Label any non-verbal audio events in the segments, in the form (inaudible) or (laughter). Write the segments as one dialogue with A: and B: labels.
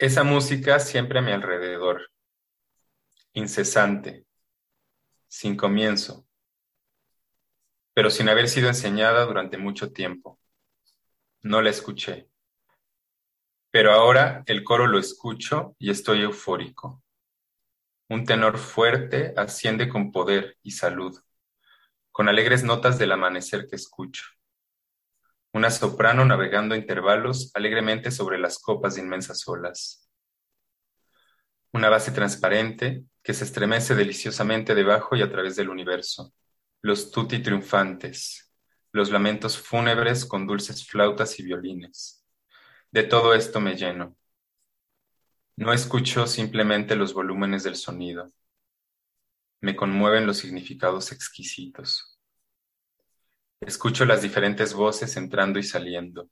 A: Esa música siempre a mi alrededor, incesante, sin comienzo, pero sin haber sido enseñada durante mucho tiempo. No la escuché. Pero ahora el coro lo escucho y estoy eufórico. Un tenor fuerte asciende con poder y salud, con alegres notas del amanecer que escucho. Una soprano navegando intervalos alegremente sobre las copas de inmensas olas. Una base transparente que se estremece deliciosamente debajo y a través del universo. Los tutti triunfantes, los lamentos fúnebres con dulces flautas y violines. De todo esto me lleno. No escucho simplemente los volúmenes del sonido. Me conmueven los significados exquisitos. Escucho las diferentes voces entrando y saliendo,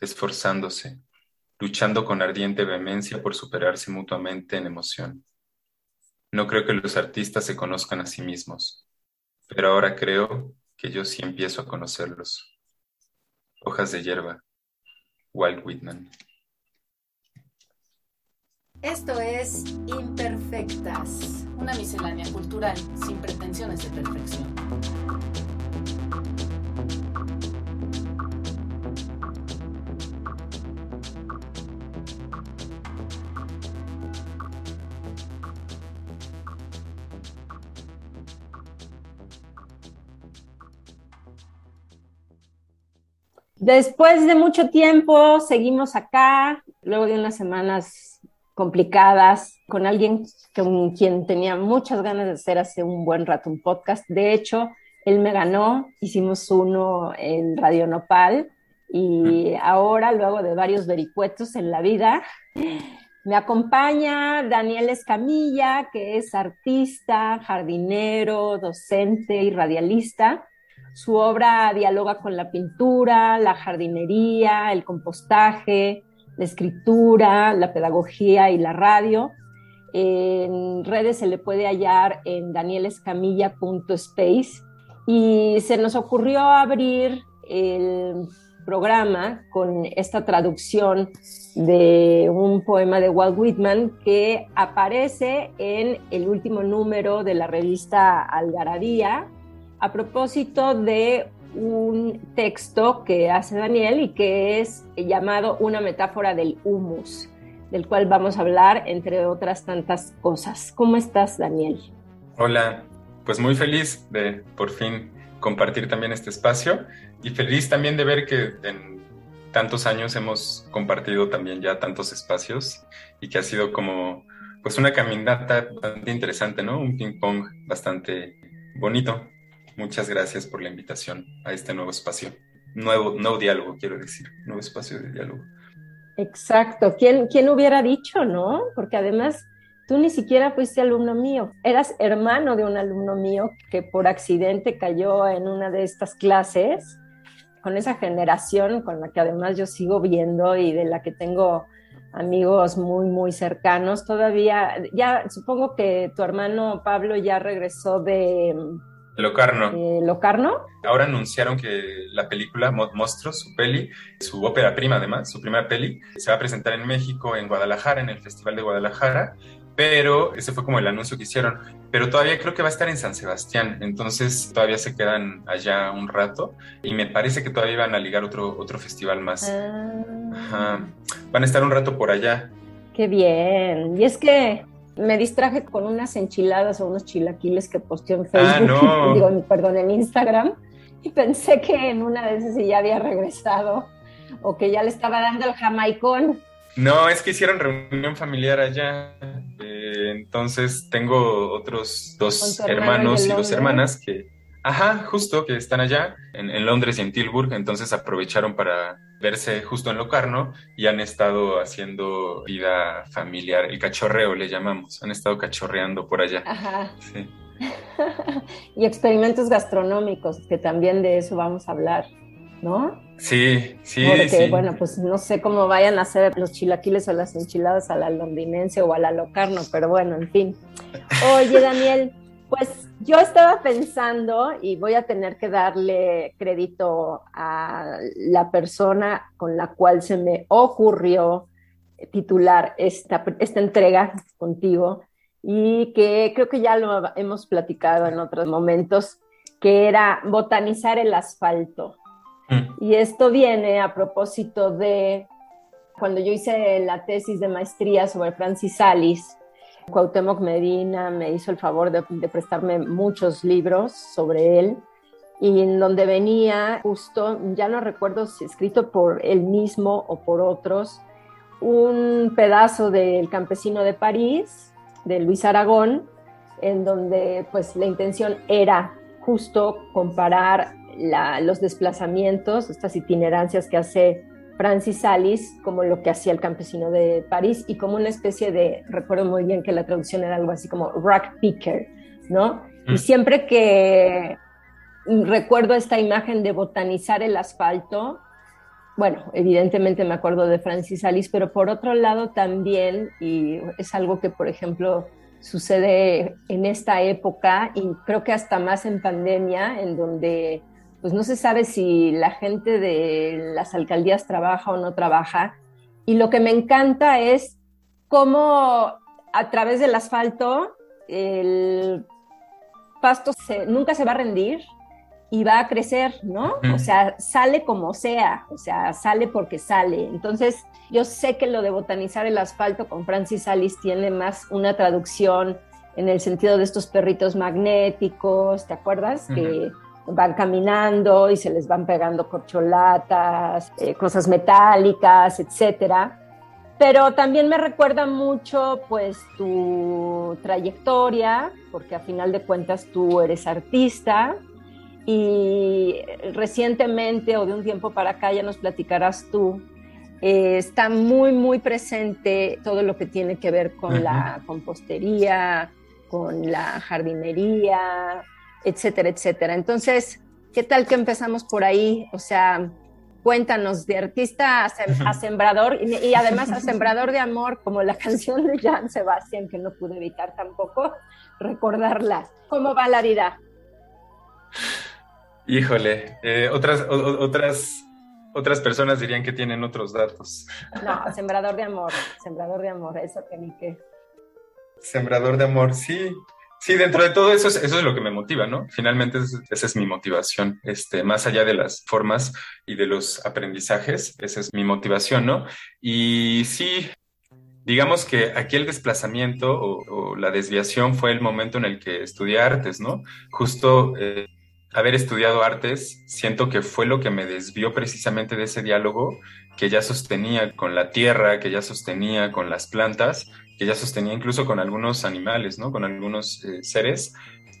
A: esforzándose, luchando con ardiente vehemencia por superarse mutuamente en emoción. No creo que los artistas se conozcan a sí mismos, pero ahora creo que yo sí empiezo a conocerlos. Hojas de hierba, Walt Whitman.
B: Esto es Imperfectas, una miscelánea cultural sin pretensiones de perfección.
C: Después de mucho tiempo, seguimos acá, luego de unas semanas complicadas, con alguien con quien tenía muchas ganas de hacer hace un buen rato un podcast. De hecho, él me ganó, hicimos uno en Radio Nopal y ahora, luego de varios vericuetos en la vida, me acompaña Daniel Escamilla, que es artista, jardinero, docente y radialista. Su obra dialoga con la pintura, la jardinería, el compostaje, la escritura, la pedagogía y la radio. En redes se le puede hallar en danielescamilla.space y se nos ocurrió abrir el programa con esta traducción de un poema de Walt Whitman que aparece en el último número de la revista Algarabía a propósito de un texto que hace Daniel y que es llamado Una metáfora del humus, del cual vamos a hablar entre otras tantas cosas. ¿Cómo estás, Daniel?
A: Hola, pues muy feliz de por fin compartir también este espacio y feliz también de ver que en tantos años hemos compartido también ya tantos espacios y que ha sido como pues una caminata bastante interesante, ¿no? Un ping pong bastante bonito. Muchas gracias por la invitación a este nuevo espacio. Nuevo, nuevo diálogo, quiero decir, nuevo espacio de diálogo.
C: Exacto. ¿Quién, ¿Quién hubiera dicho, no? Porque además tú ni siquiera fuiste alumno mío, eras hermano de un alumno mío que por accidente cayó en una de estas clases, con esa generación con la que además yo sigo viendo y de la que tengo amigos muy, muy cercanos. Todavía, ya supongo que tu hermano Pablo ya regresó de
A: Locarno.
C: Eh, Locarno.
A: Ahora anunciaron que la película Monstruos, su peli, su ópera prima además, su primera peli, se va a presentar en México, en Guadalajara, en el Festival de Guadalajara, pero ese fue como el anuncio que hicieron. Pero todavía creo que va a estar en San Sebastián, entonces todavía se quedan allá un rato y me parece que todavía van a ligar otro, otro festival más. Ah. Van a estar un rato por allá.
C: Qué bien. Y es que me distraje con unas enchiladas o unos chilaquiles que posteó en
A: ah,
C: Facebook, (laughs) digo, perdón, en Instagram, y pensé que en una de esas ya había regresado o que ya le estaba dando el jamaicón.
A: No, es que hicieron reunión familiar allá. Eh, entonces tengo otros dos hermanos y dos hermanas que, ajá, justo que están allá en, en Londres y en Tilburg. Entonces aprovecharon para verse justo en Locarno y han estado haciendo vida familiar, el cachorreo le llamamos, han estado cachorreando por allá.
C: Ajá. Sí. (laughs) y experimentos gastronómicos, que también de eso vamos a hablar, ¿no?
A: Sí, sí.
C: Porque, bueno, pues no sé cómo vayan a hacer los chilaquiles o las enchiladas a la londinense o a la locarno, pero bueno, en fin. Oye, Daniel, pues yo estaba pensando, y voy a tener que darle crédito a la persona con la cual se me ocurrió titular esta, esta entrega contigo y que creo que ya lo hemos platicado en otros momentos, que era botanizar el asfalto. Mm. Y esto viene a propósito de cuando yo hice la tesis de maestría sobre Francis Salis, Cuauhtémoc Medina me hizo el favor de, prestarme muchos libros sobre él. Y en donde venía justo, ya no recuerdo si escrito por él mismo o por otros, un pedazo del Campesino de París, de Luis Aragón, en donde pues la intención era justo comparar los desplazamientos, estas itinerancias que hace Francis Salis, como lo que hacía el campesino de París y como una especie de, recuerdo muy bien que la traducción era algo así como rock picker, ¿no? Y mm. siempre que recuerdo esta imagen de botanizar el asfalto. Bueno, evidentemente me acuerdo de Francis Alice, pero por otro lado también, y es algo que, por ejemplo, sucede en esta época y creo que hasta más en pandemia, en donde pues no se sabe si la gente de las alcaldías trabaja o no trabaja. Y lo que me encanta es cómo a través del asfalto el pasto nunca se va a rendir, y va a crecer, ¿no? O sea, sale como sea, o sea, sale porque sale. Entonces, yo sé que lo de botanizar el asfalto con Francis Alice tiene más una traducción en el sentido de estos perritos magnéticos, ¿te acuerdas? Que van caminando y se les van pegando corcholatas, eh, cosas metálicas, etcétera. Pero también me recuerda mucho, pues, tu trayectoria, porque a final de cuentas tú eres artista, y recientemente o de un tiempo para acá ya nos platicarás tú, eh, está muy, muy presente todo lo que tiene que ver con la compostería, con la jardinería, etcétera, etcétera. Entonces, ¿qué tal que empezamos por ahí? O sea, cuéntanos de artista a, sembrador y, y, además a sembrador de amor, como la (laughs) canción de Jan Sebastián, que no pude evitar tampoco recordarla. ¿Cómo va la vida?
A: Híjole, eh, otras, otras, otras personas dirían que tienen otros datos.
C: No, (laughs) sembrador de amor, sembrador de amor, eso que ni qué.
A: Sembrador de amor, sí. Sí, dentro de todo eso, eso es lo que me motiva, ¿no? Finalmente esa es mi motivación, este, más allá de las formas y de los aprendizajes, esa es mi motivación, ¿no? Y sí, digamos que aquí el desplazamiento o, la desviación fue el momento en el que estudié artes, ¿no? Justo... Eh, haber estudiado artes, siento que fue lo que me desvió precisamente de ese diálogo que ya sostenía con la tierra, que ya sostenía con las plantas, que ya sostenía incluso con algunos animales, ¿no? Con algunos eh, seres.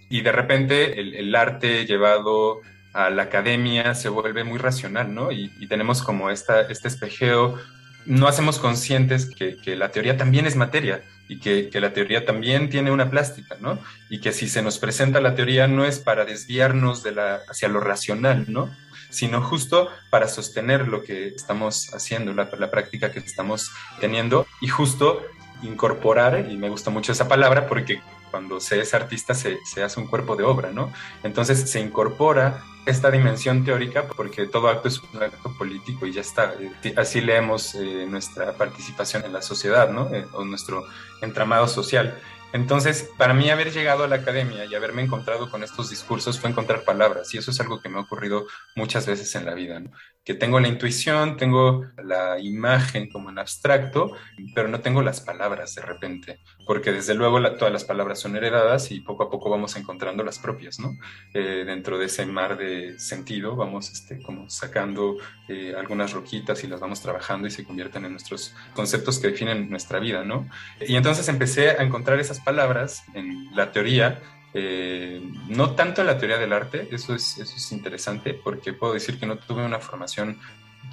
A: Y de repente el, arte llevado a la academia se vuelve muy racional, ¿no? Y, tenemos como esta, este espejeo, no hacemos conscientes que, que la teoría también es materia y que, la teoría también tiene una plástica, ¿no? Y que si se nos presenta la teoría no es para desviarnos de la, hacia lo racional, ¿no? Sino justo para sostener lo que estamos haciendo, la, la práctica que estamos teniendo y justo incorporar, y me gusta mucho esa palabra porque cuando se es artista se, se, hace un cuerpo de obra, ¿no? Entonces se incorpora esta dimensión teórica porque todo acto es un acto político y ya está. Así leemos eh, nuestra participación en la sociedad, ¿no? Eh, o nuestro entramado social. Entonces, para mí haber llegado a la academia y haberme encontrado con estos discursos fue encontrar palabras y eso es algo que me ha ocurrido muchas veces en la vida, ¿no? Que tengo la intuición, tengo la imagen como en abstracto, pero no tengo las palabras de repente, porque desde luego todas las palabras son heredadas y poco a poco vamos encontrando las propias, ¿no? Eh, dentro de ese mar de sentido vamos este, como sacando eh, algunas roquitas y las vamos trabajando y se convierten en nuestros conceptos que definen nuestra vida, ¿no? Y entonces empecé a encontrar esas palabras en la teoría eh, no tanto en la teoría del arte, eso es, interesante, porque puedo decir que no tuve una formación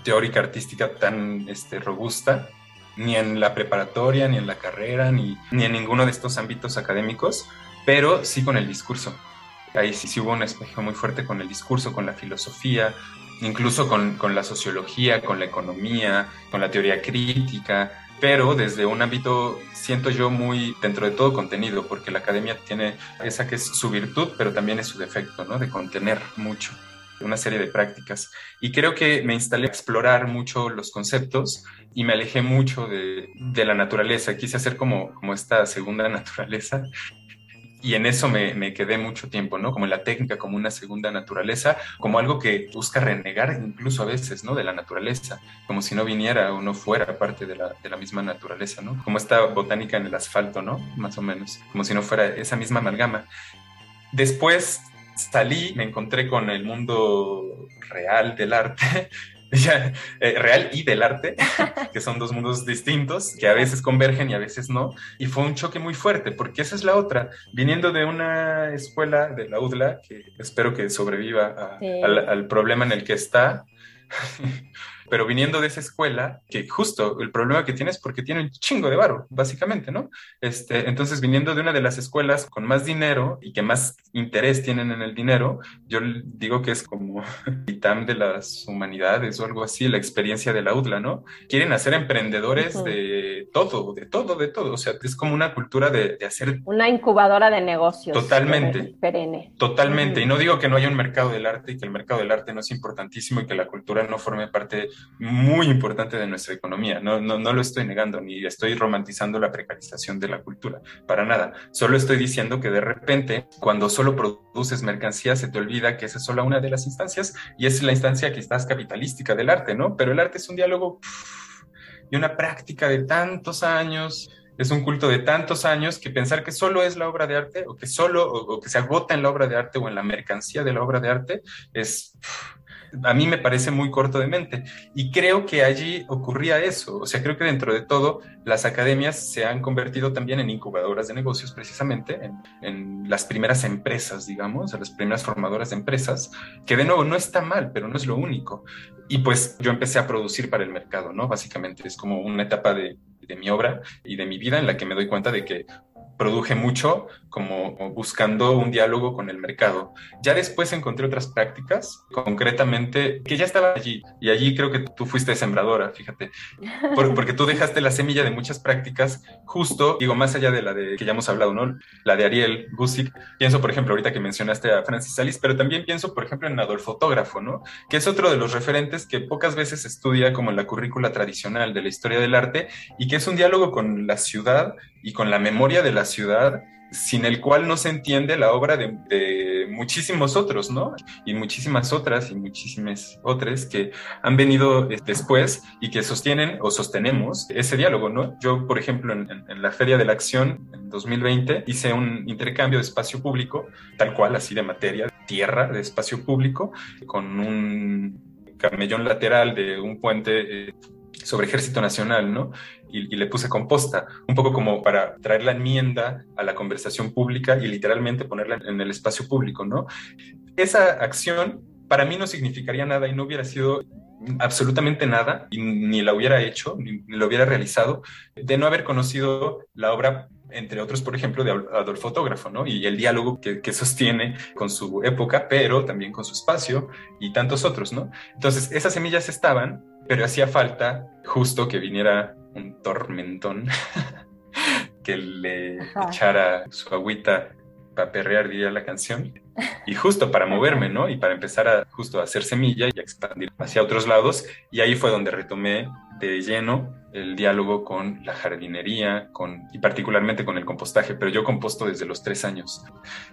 A: teórica artística tan este, robusta, ni en la preparatoria, ni en la carrera, ni, ni en ninguno de estos ámbitos académicos, pero sí con el discurso. Ahí sí, sí hubo un espejo muy fuerte con el discurso, con la filosofía, incluso con, con la sociología, con la economía, con la teoría crítica, pero desde un ámbito, siento yo, muy dentro de todo contenido, porque la academia tiene esa que es su virtud, pero también es su defecto, ¿no? De contener mucho. una serie de prácticas. Y creo que me instalé a explorar mucho los conceptos y me alejé mucho de, la naturaleza. Quise hacer como esta segunda (laughs) naturaleza y en eso me, quedé mucho tiempo, ¿no? Como la técnica, como una segunda naturaleza, como algo que busca renegar incluso a veces, ¿no? De la naturaleza, como si no viniera o no fuera parte de la, de la misma naturaleza, ¿no? Como esta botánica en el asfalto, ¿no? Más o menos, como si no fuera esa misma amalgama. Después salí, me encontré con el mundo real del arte (laughs) real y del arte, (laughs) que son dos mundos distintos, que a veces convergen y a veces no. Y fue un choque muy fuerte, porque esa es la otra. Viniendo de una escuela de la UDLA, que espero que sobreviva al, al problema en el que está, pero viniendo de esa escuela, que justo el problema que tiene es porque tiene un chingo de barro, básicamente, ¿no? Este, entonces, viniendo de una de las escuelas con más dinero y que más interés tienen en el dinero, yo digo que es como (laughs) ITAM de las humanidades o algo así, la experiencia de la UDLA, ¿no? Quieren hacer emprendedores de todo, de todo, de todo. O sea, es como una cultura de, de hacer...
C: Una incubadora de negocios.
A: Totalmente.
C: Perenne.
A: Totalmente. Y no digo que no haya un mercado del arte y que el mercado del arte no es importantísimo y que la cultura no forme parte muy importante de nuestra economía. No, no, no lo estoy negando ni estoy romantizando la precarización de la cultura, para nada. Solo estoy diciendo que de repente, cuando solo produces mercancía, se te olvida que esa es solo una de las instancias y es la instancia quizás capitalística del arte, ¿no? Pero el arte es un diálogo y una práctica de tantos años es un culto de tantos años que pensar que solo es la obra de arte o que solo o, que se agota en la obra de arte o en la mercancía de la obra de arte es a mí me parece muy corto de mente. Y creo que allí ocurría eso. O sea, creo que dentro de todo, las academias se han convertido también en incubadoras de negocios, precisamente, en, las primeras empresas, digamos, las primeras formadoras de empresas, que de nuevo no está mal, pero no es lo único. Y pues yo empecé a producir para el mercado, ¿no? Básicamente es como una etapa de mi obra y de mi vida en la que me doy cuenta de que produje mucho como buscando un diálogo con el mercado. Ya después encontré otras prácticas, concretamente, que ya estaban allí. Y allí creo que tú fuiste sembradora, fíjate. (laughs) porque tú dejaste la semilla de muchas prácticas, justo, digo, más allá de la de que ya hemos hablado, ¿no? La de Ariel Gusick. Pienso, por ejemplo, ahorita que mencionaste a Francis Salis, pero también pienso, por ejemplo, en Adolfo Fotógrafo, ¿no? Que es otro de los referentes que pocas veces estudia como en la currícula tradicional de la historia del arte y que es un diálogo con la ciudad y con la memoria de la ciudad, sin el cual no se entiende la obra de, muchísimos otros, ¿no? Y muchísimas otras y muchísimas otras que han venido eh, después y que sostienen o sostenemos ese diálogo, ¿no? Yo, por ejemplo, en, en la Feria de la Acción en 2020 hice un intercambio de espacio público, tal cual, así de materia, tierra de espacio público, con un camellón lateral de un puente eh, sobre Ejército Nacional, ¿no? Y, le puse composta, un poco como para traer la enmienda a la conversación pública y literalmente ponerla en el espacio público, ¿no? Esa acción para mí no significaría nada y no hubiera sido absolutamente nada, y ni la hubiera hecho, ni, lo hubiera realizado, de no haber conocido la obra entre otros, por ejemplo, de Adolfo Fotógrafo, ¿no? Y el diálogo que, que, sostiene con su época, pero también con su espacio y tantos otros, ¿no? Entonces, esas semillas estaban, pero hacía falta justo que viniera un tormentón (laughs) que le echara su agüita para perrear, diría la canción, y justo para (laughs) moverme, ¿no? Y para empezar a justo a hacer semilla y a expandir hacia otros lados, y ahí fue donde retomé de lleno el diálogo con la jardinería con, y particularmente con el compostaje, pero yo composto desde los tres años.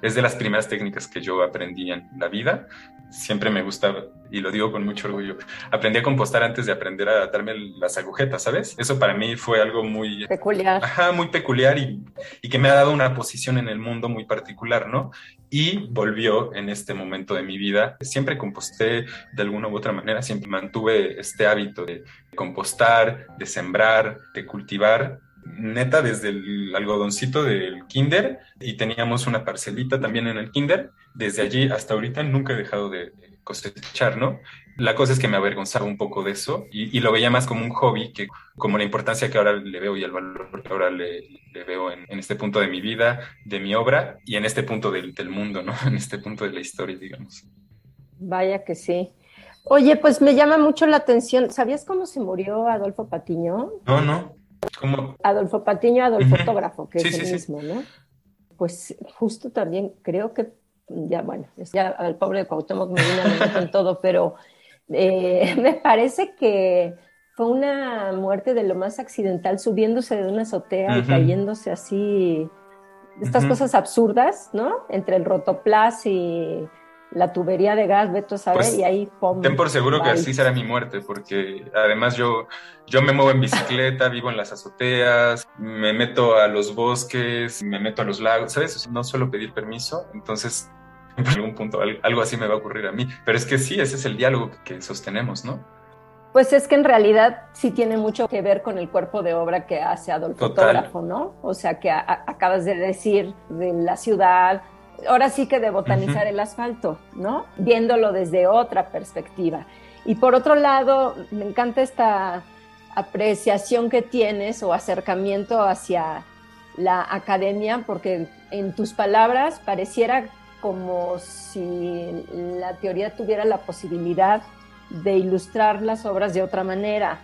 A: Es de las primeras técnicas que yo aprendí en la vida. Siempre me gustaba, y lo digo con mucho orgullo, aprendí a compostar antes de aprender a darme las agujetas, ¿sabes? Eso para mí fue algo muy...
C: Peculiar.
A: Ajá, muy peculiar y, y que me ha dado una posición en el mundo muy particular, ¿no? Y volvió en este momento de mi vida. Siempre composté de alguna u otra manera, siempre mantuve este hábito de compostar, de sembrar, de cultivar, neta desde el algodoncito del kinder y teníamos una parcelita también en el kinder. Desde allí hasta ahorita nunca he dejado de cosechar, ¿no? La cosa es que me avergonzaba un poco de eso y, lo veía más como un hobby que como la importancia que ahora le veo y el valor que ahora le, veo en, este punto de mi vida, de mi obra y en este punto del, del mundo, ¿no? (laughs) En este punto de la historia, digamos.
C: Vaya que sí. Oye, pues me llama mucho la atención. ¿Sabías cómo se murió Adolfo Patiño?
A: No, no. ¿Cómo?
C: Adolfo Patiño, Adolfo Fotógrafo, que es el mismo, ¿no? Pues justo también creo que ya bueno, ya al pobre de Cuauhtémoc Medina me con todo, pero eh, (laughs) me parece que fue una muerte de lo más accidental, subiéndose de una azotea y cayéndose así, estas cosas absurdas, ¿no? Entre el rotoplas y la tubería de gas, Beto sabe, pues, y ahí
A: pum, Ten por seguro que así será mi muerte, porque además yo, yo me muevo en bicicleta, (laughs) vivo en las azoteas, me meto a los bosques, me meto a los lagos, ¿sabes? No suelo pedir permiso, entonces en algún punto algo así me va a ocurrir a mí. Pero es que sí, ese es el diálogo que sostenemos, ¿no?
C: Pues es que en realidad sí tiene mucho que ver con el cuerpo de obra que hace Adolfo Fotógrafo, ¿no? O sea, que acabas de decir de la ciudad, ahora sí que de botanizar el asfalto, ¿no? Viéndolo desde otra perspectiva. Y por otro lado, me encanta esta apreciación que tienes o acercamiento hacia la academia, porque en tus palabras pareciera como si la teoría tuviera la posibilidad de ilustrar las obras de otra manera.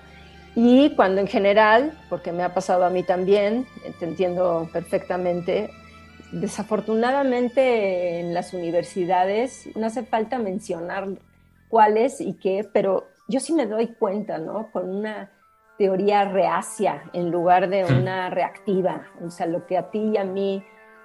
C: Y cuando en general, porque me ha pasado a mí también, te entiendo perfectamente, desafortunadamente en las universidades no hace falta mencionar cuáles y qué, pero yo sí me doy cuenta, ¿no? Con una teoría reacia en lugar de una reactiva. O sea, lo que a ti y a mí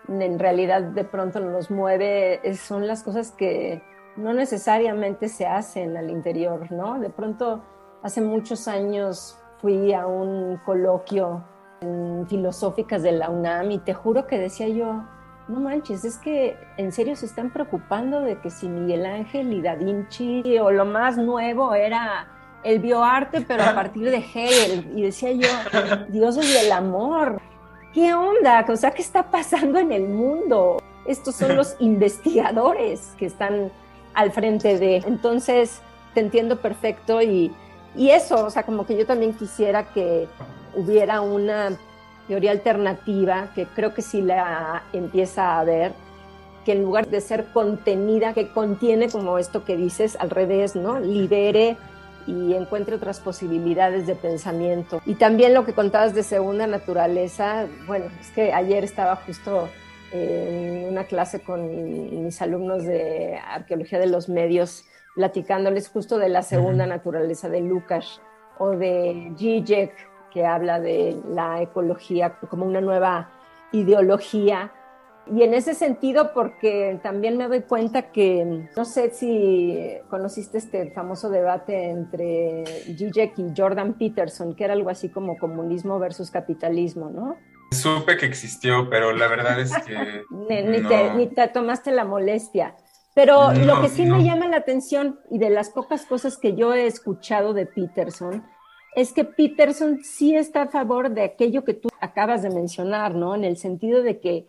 C: en realidad de pronto nos mueve son las cosas que no necesariamente se hacen al interior, ¿no? De pronto, hace muchos años fui a un coloquio en filosóficas de la UNAM y te juro que decía yo, no manches, es que en serio se están preocupando de que si Miguel Ángel y Da Vinci o lo más nuevo era el bioarte, pero a partir de Hegel. Y decía yo, dioses del amor, ¿qué onda? O sea, ¿qué está pasando en el mundo? Estos son (laughs) los investigadores que están al frente de. Entonces, te entiendo perfecto y, y eso, o sea, como que yo también quisiera que hubiera una teoría alternativa, que creo que sí la empieza a ver, que en lugar de ser contenida, que contiene como esto que dices, al revés, ¿no? Libere y encuentre otras posibilidades de pensamiento. Y también lo que contabas de segunda naturaleza, bueno, es que ayer estaba justo en una clase con mis alumnos de arqueología de los medios, platicándoles justo de la segunda naturaleza de Lucas o de Zizek, que habla de la ecología como una nueva ideología. Y en ese sentido, porque también me doy cuenta que, no sé si conociste este famoso debate entre Zizek y Jordan Peterson, que era algo así como comunismo versus capitalismo, ¿no?
A: Supe que existió, pero la verdad es que... (laughs)
C: ni, te, tomaste la molestia. Pero lo que sí me llama la atención y de las pocas cosas que yo he escuchado de Peterson es que Peterson sí está a favor de aquello que tú acabas de mencionar, ¿no? En el sentido de que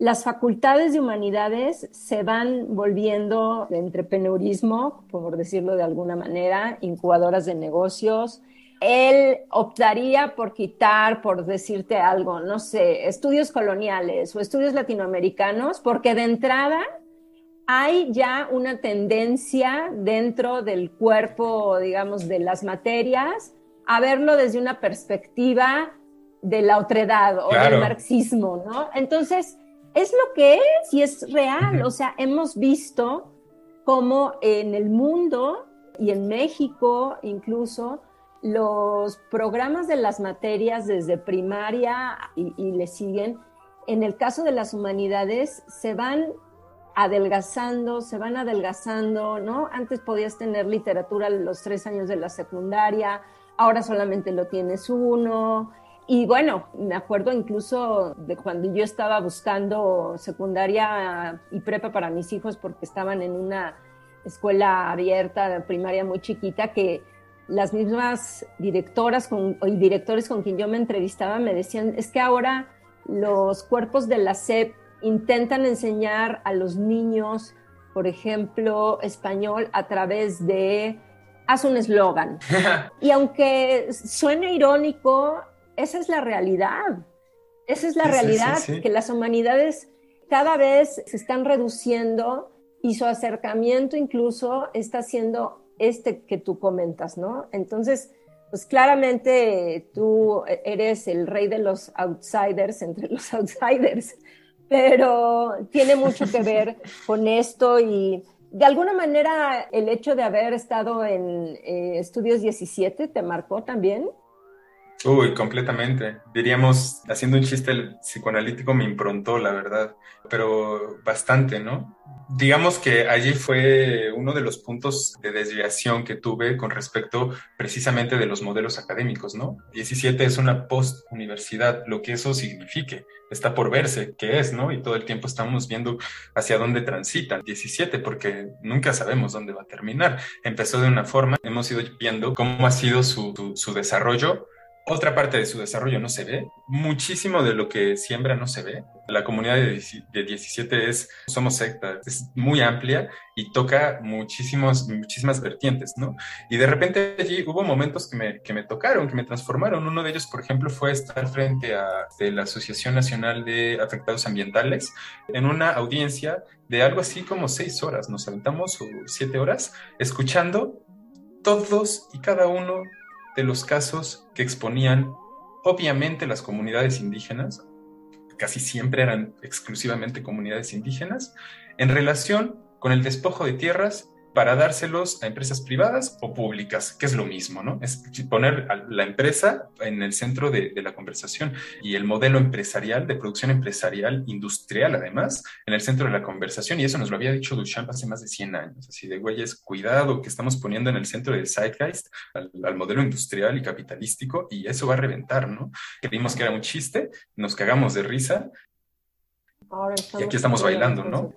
C: las facultades de humanidades se van volviendo de entrepreneurismo, por decirlo de alguna manera, incubadoras de negocios, él optaría por quitar, por decirte algo, no sé, estudios coloniales o estudios latinoamericanos, porque de entrada hay ya una tendencia dentro del cuerpo, digamos, de las materias, a verlo desde una perspectiva de la otredad o del marxismo, ¿no? Entonces, es lo que es y es real, o sea, hemos visto cómo en el mundo y en México incluso, los programas de las materias desde primaria y, le siguen, en el caso de las humanidades, se van adelgazando, se van adelgazando, ¿no? Antes podías tener literatura los tres años de la secundaria, ahora solamente lo tienes uno. Y bueno, me acuerdo incluso de cuando yo estaba buscando secundaria y prepa para mis hijos porque estaban en una escuela abierta, primaria muy chiquita, que las mismas directoras y directores con quien yo me entrevistaba me decían, es que ahora los cuerpos de la SEP intentan enseñar a los niños, por ejemplo, español a través de, haz un eslogan. (laughs) y aunque suene irónico, esa es la realidad. Esa es la realidad, que las humanidades cada vez se están reduciendo y su acercamiento incluso está siendo este que tú comentas, ¿no? Entonces, pues claramente tú eres el rey de los outsiders entre los (laughs) outsiders, pero tiene mucho que ver con esto y de alguna manera el hecho de haber estado en eh, Estudios 17 te marcó también.
A: Uy, completamente. Diríamos, haciendo un chiste, el psicoanalítico me improntó, la verdad, pero bastante, ¿no? Digamos que allí fue uno de los puntos de desviación que tuve con respecto precisamente de los modelos académicos, ¿no? 17 es una post-universidad, lo que eso signifique, está por verse qué es, ¿no? Y todo el tiempo estamos viendo hacia dónde transita 17, porque nunca sabemos dónde va a terminar. Empezó de una forma, hemos ido viendo cómo ha sido su, su, su desarrollo otra parte de su desarrollo no se ve, muchísimo de lo que siembra no se ve. La comunidad de 17 es, somos secta, es muy amplia y toca muchísimos, muchísimas vertientes, ¿no? Y de repente allí hubo momentos que me, que me tocaron, que me transformaron. Uno de ellos, por ejemplo, fue estar frente a la Asociación Nacional de Afectados Ambientales en una audiencia de algo así como seis horas, nos aventamos o siete horas, escuchando todos y cada uno de los casos que exponían obviamente las comunidades indígenas, casi siempre eran exclusivamente comunidades indígenas, en relación con el despojo de tierras para dárselos a empresas privadas o públicas, que es lo mismo, ¿no? Es poner a la empresa en el centro de, la conversación y el modelo empresarial, de producción empresarial, industrial además, en el centro de la conversación. Y eso nos lo había dicho Duchamp hace más de 100 años, así de, güeyes, cuidado que estamos poniendo en el centro del zeitgeist al, al modelo industrial y capitalístico y eso va a reventar, ¿no? Creímos que era un chiste, nos cagamos de risa y aquí estamos bailando, ¿no?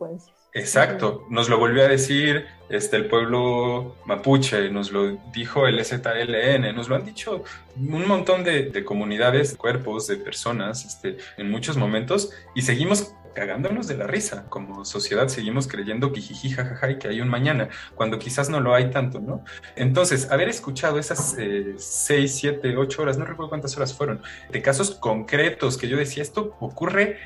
A: Exacto, nos lo volvió a decir este, el pueblo mapuche, nos lo dijo el ZLN, nos lo han dicho un montón de, de comunidades, cuerpos, de personas este, en muchos momentos y seguimos cagándonos de la risa. Como sociedad seguimos creyendo que jiji, jajaja y que hay un mañana, cuando quizás no lo hay tanto, ¿no? Entonces, haber escuchado esas eh, seis, siete, ocho horas, no recuerdo cuántas horas fueron, de casos concretos que yo decía, esto ocurre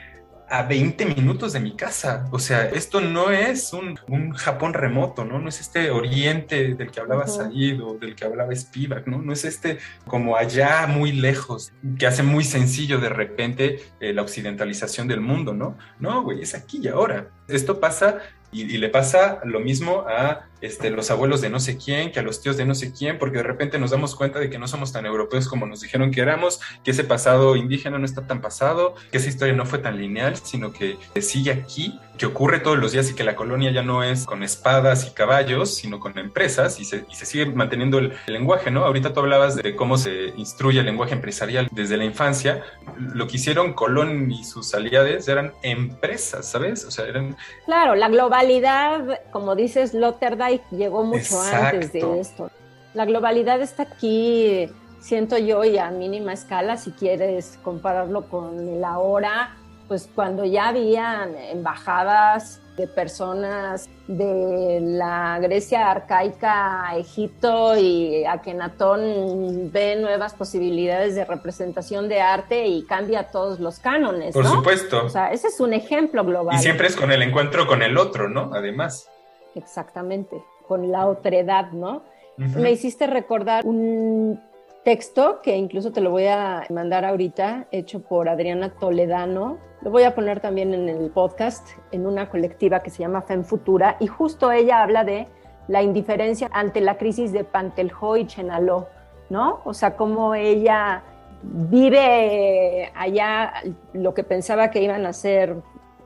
A: a 20 minutos de mi casa. O sea, esto no es un, Japón remoto, ¿no? No es este Oriente del que hablaba Said o del que hablaba Spivak, ¿no? No es este como allá muy lejos, que hace muy sencillo de repente eh, la occidentalización del mundo, ¿no? No, güey, es aquí y ahora. Esto pasa y, y, le pasa lo mismo a este, los abuelos de no sé quién, que a los tíos de no sé quién, porque de repente nos damos cuenta de que no somos tan europeos como nos dijeron que éramos, que ese pasado indígena no está tan pasado, que esa historia no fue tan lineal, sino que sigue aquí, que ocurre todos los días y que la colonia ya no es con espadas y caballos, sino con empresas y se, y se sigue manteniendo el, el, lenguaje, ¿no? Ahorita tú hablabas de cómo se instruye el lenguaje empresarial desde la infancia. Lo que hicieron Colón y sus aliados eran empresas, ¿sabes? O sea, eran...
C: Claro, la globalidad, como dices, Lotterdijk llegó mucho Exacto. antes de esto. La globalidad está aquí, siento yo, y a mínima escala, si quieres compararlo con el ahora, pues cuando ya habían embajadas de personas de la Grecia arcaica a Egipto y Akenatón ve nuevas posibilidades de representación de arte y cambia todos los cánones.
A: Por ¿no? supuesto.
C: O sea, ese es un ejemplo global.
A: Y siempre es con el encuentro con el otro, ¿no? Además.
C: Exactamente, con la otredad, ¿no? Uh -huh. Me hiciste recordar un texto que incluso te lo voy a mandar ahorita, hecho por Adriana Toledano. Lo voy a poner también en el podcast, en una colectiva que se llama FEM Futura, y justo ella habla de la indiferencia ante la crisis de Panteljo y Chenaló, ¿no? O sea, cómo ella vive allá lo que pensaba que iban a ser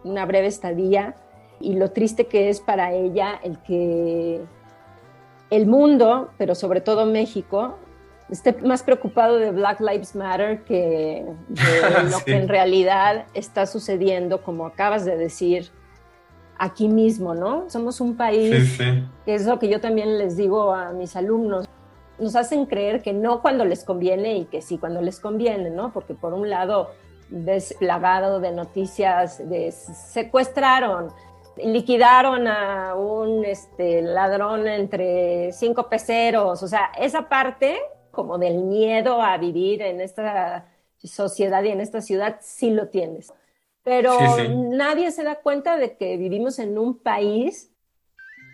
C: una breve estadía y lo triste que es para ella el que el mundo, pero sobre todo México, esté más preocupado de Black Lives Matter que de (laughs) lo sí. que en realidad está sucediendo, como acabas de decir, aquí mismo, ¿no? Somos un país, sí, sí. que es lo que yo también les digo a mis alumnos, nos hacen creer que no cuando les conviene y que sí cuando les conviene, ¿no? Porque por un lado ves plagado de noticias de secuestraron, liquidaron a un este, ladrón entre cinco peceros, o sea, esa parte como del miedo a vivir en esta sociedad y en esta ciudad, sí lo tienes. Pero sí, sí. nadie se da cuenta de que vivimos en un país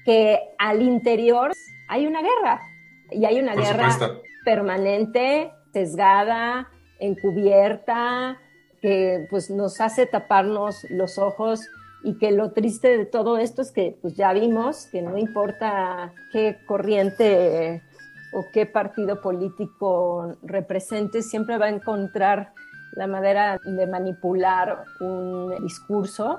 C: que al interior hay una guerra. Y hay una
A: Por
C: guerra
A: supuesto.
C: permanente, sesgada, encubierta, que pues nos hace taparnos los ojos y que lo triste de todo esto es que pues ya vimos que no importa qué corriente o qué partido político represente, siempre va a encontrar la manera de manipular un discurso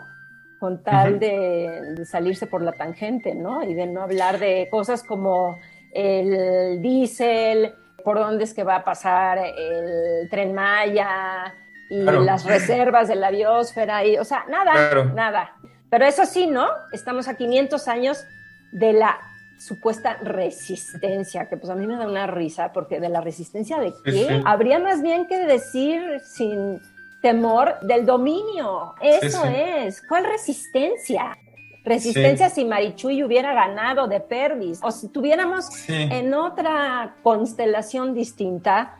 C: con tal de, salirse por la tangente, ¿no? Y de no hablar de cosas como el diésel, por dónde es que va a pasar el tren Maya y las reservas de la biosfera, y, o sea, nada, nada. Pero eso sí, ¿no? Estamos a 500 años de la supuesta resistencia, que pues a mí me da una risa, porque de la resistencia de qué? Habría más bien que decir sin temor del dominio. Eso es. ¿Cuál resistencia? Resistencia si Marichuy hubiera ganado de Pervis o si tuviéramos en otra constelación distinta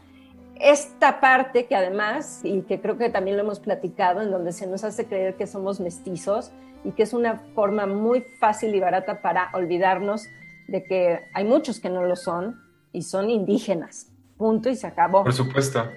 C: esta parte que además, y que creo que también lo hemos platicado, en donde se nos hace creer que somos mestizos y que es una forma muy fácil y barata para olvidarnos de que hay muchos que no lo son y son indígenas. Punto y se acabó.
A: Por supuesto.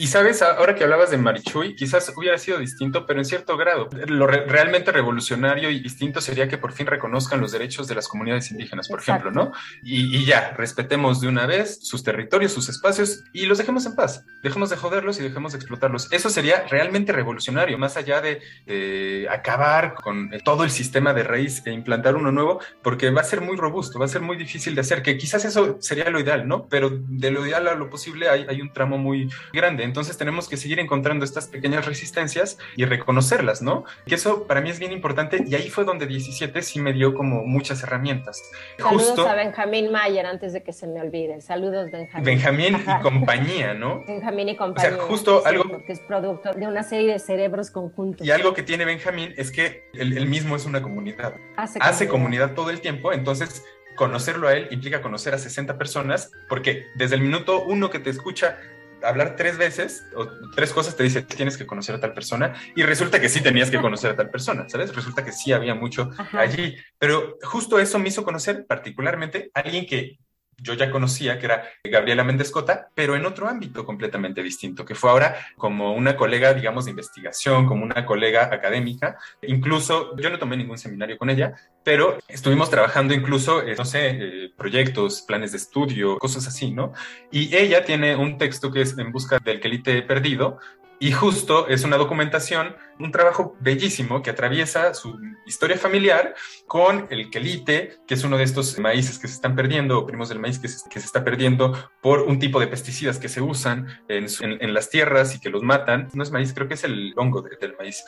A: Y sabes, ahora que hablabas de Marichuy, quizás hubiera sido distinto, pero en cierto grado. Lo realmente revolucionario y distinto sería que por fin reconozcan los derechos de las comunidades indígenas, por ejemplo, ¿no? Y, ya, respetemos de una vez sus territorios, sus espacios y los dejemos en paz. Dejemos de joderlos y dejemos de explotarlos. Eso sería realmente revolucionario, más allá de acabar con todo el sistema de raíz e implantar uno nuevo, porque va a ser muy robusto, va a ser muy difícil de hacer, que quizás eso sería lo ideal, ¿no? Pero de lo ideal a lo posible hay, hay un tramo muy grande entonces tenemos que seguir encontrando estas pequeñas resistencias y reconocerlas, ¿no? Que eso para mí es bien importante y ahí fue donde 17 sí me dio como muchas herramientas.
C: Saludos a Benjamín Mayer antes de que se me olvide. Saludos, Benjamín.
A: Benjamín y compañía, ¿no?
C: Benjamín y compañía.
A: O sea, justo algo...
C: Que es producto de una serie de cerebros conjuntos.
A: Y algo que tiene Benjamín es que él, mismo es una comunidad. Hace, Hace comunidad todo el tiempo, entonces conocerlo a él implica conocer a 60 personas, porque desde el minuto uno que te escucha hablar tres veces o tres cosas te dice tienes que conocer a tal persona y resulta que sí tenías que conocer a tal persona, ¿sabes? Resulta que sí había mucho allí, pero justo eso me hizo conocer particularmente a alguien que yo ya conocía, que era Gabriela Mendescota, pero en otro ámbito completamente distinto, que fue ahora como una colega, digamos, de investigación, como una colega académica. Incluso yo no tomé ningún seminario con ella, pero estuvimos trabajando incluso, eh, no sé, eh, proyectos, planes de estudio, cosas así, ¿no? Y ella tiene un texto que es En busca del quelite perdido, y justo es una documentación, un trabajo bellísimo que atraviesa su historia familiar con el quelite, que es uno de estos maíces que se están perdiendo, o primos del maíz que se, que se está perdiendo por un tipo de pesticidas que se usan en, en, las tierras y que los matan. No es maíz, creo que es el hongo del maíz.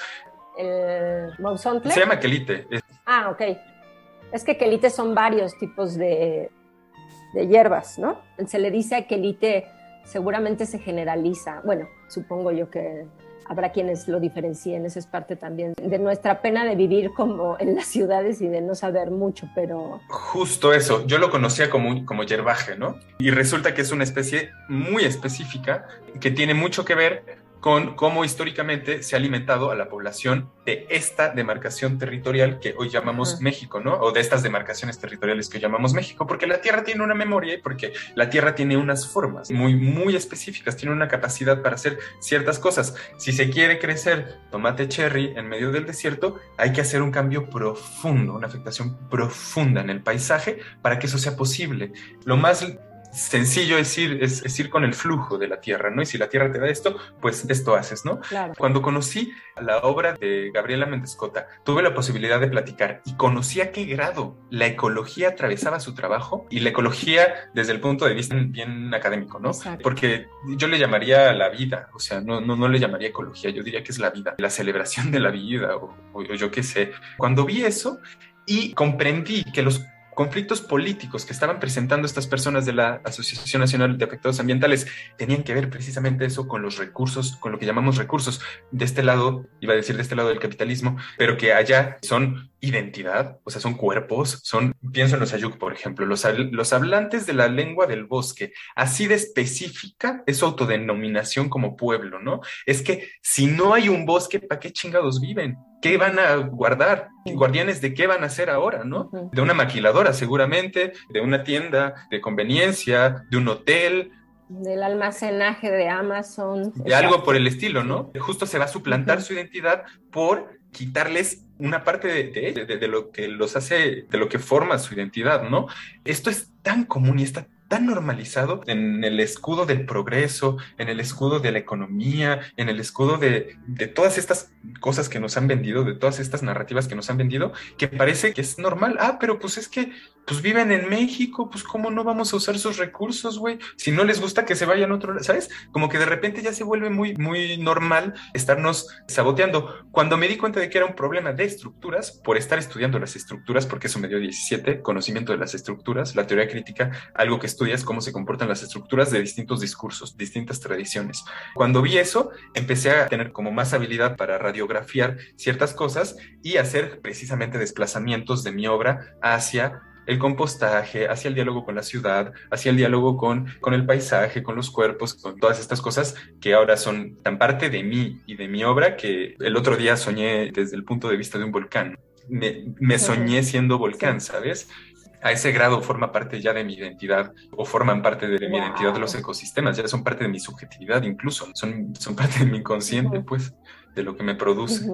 C: ¿El?
A: Se llama quelite.
C: Ah, ok. Es que quelite son varios tipos de, de hierbas, ¿no? Se le dice a quelite seguramente se generaliza. Bueno, supongo yo que habrá quienes lo diferencien, eso es parte también de nuestra pena de vivir como (laughs) en las ciudades y de no saber mucho, pero...
A: Justo eso, yo lo conocía como, como hierbaje, ¿no? Y resulta que es una especie muy específica que tiene mucho que ver con cómo históricamente se ha alimentado a la población de esta demarcación territorial que hoy llamamos México, ¿no? O de estas demarcaciones territoriales que hoy llamamos México, porque la Tierra tiene una memoria y porque la Tierra tiene unas formas muy, muy específicas, tiene una capacidad para hacer ciertas cosas. Si se quiere crecer tomate cherry en medio del desierto, hay que hacer un cambio profundo, una afectación profunda en el paisaje para que eso sea posible. Lo más sencillo es ir, es, ir con el flujo de la tierra, ¿no? Y si la tierra te da esto, pues esto haces, ¿no? Cuando conocí la obra de Gabriela Mendescota, tuve la posibilidad de platicar y conocí a qué grado la ecología atravesaba su trabajo y la ecología desde el punto de vista bien académico, ¿no? Porque yo le llamaría la vida, o sea, no, no, no le llamaría ecología, yo diría que es la vida, la celebración de la vida o, o yo qué sé. Cuando vi eso y comprendí que los conflictos políticos que estaban presentando estas personas de la Asociación Nacional de Afectados Ambientales tenían que ver precisamente eso con los recursos, con lo que llamamos recursos de este lado, iba a decir de este lado del capitalismo, pero que allá son identidad, o sea, son cuerpos, son, pienso en los Ayuk, por ejemplo, los, los hablantes de la lengua del bosque, así de específica es autodenominación como pueblo, ¿no? Es que si no hay un bosque, ¿para qué chingados viven? ¿Qué van a guardar? ¿Guardianes de qué van a hacer ahora, no? De una maquiladora, seguramente, de una tienda de conveniencia, de un hotel.
C: del almacenaje de Amazon.
A: De algo por el estilo, ¿no? Justo se va a suplantar su identidad por quitarles una parte de, de, lo que los hace, de lo que forma su identidad, ¿no? Esto es tan común y está tan normalizado en el escudo del progreso, en el escudo de la economía, en el escudo de, de, todas estas cosas que nos han vendido, de todas estas narrativas que nos han vendido, que parece que es normal. Ah, pero pues es que pues viven en México, pues cómo no vamos a usar sus recursos, güey. Si no les gusta que se vayan a otro, ¿sabes? Como que de repente ya se vuelve muy, muy normal estarnos saboteando. Cuando me di cuenta de que era un problema de estructuras, por estar estudiando las estructuras, porque eso me dio 17, conocimiento de las estructuras, la teoría crítica, algo que estudias cómo se comportan las estructuras de distintos discursos, distintas tradiciones. Cuando vi eso, empecé a tener como más habilidad para radiografiar ciertas cosas y hacer precisamente desplazamientos de mi obra hacia el compostaje, hacia el diálogo con la ciudad, hacia el diálogo con, con el paisaje, con los cuerpos, con todas estas cosas que ahora son tan parte de mí y de mi obra que el otro día soñé desde el punto de vista de un volcán. Me, me soñé siendo volcán, ¿sabes? A ese grado forma parte ya de mi identidad o forman parte de, mi identidad de los ecosistemas, ya son parte de mi subjetividad incluso, son, son parte de mi inconsciente, pues, de lo que me produce.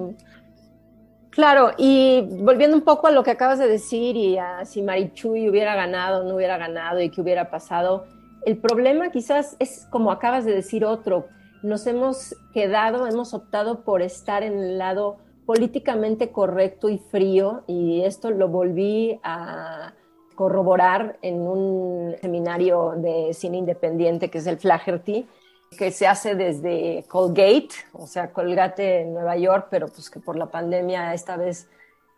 C: Claro, y volviendo un poco a lo que acabas de decir y a si Marichuy hubiera ganado o no hubiera ganado y qué hubiera pasado, el problema quizás es como acabas de decir otro, nos hemos quedado, hemos optado por estar en el lado políticamente correcto y frío y esto lo volví a corroborar en un seminario de cine independiente que es el Flaherty, que se hace desde Colgate, o sea, Colgate en Nueva York, pero pues que por la pandemia esta vez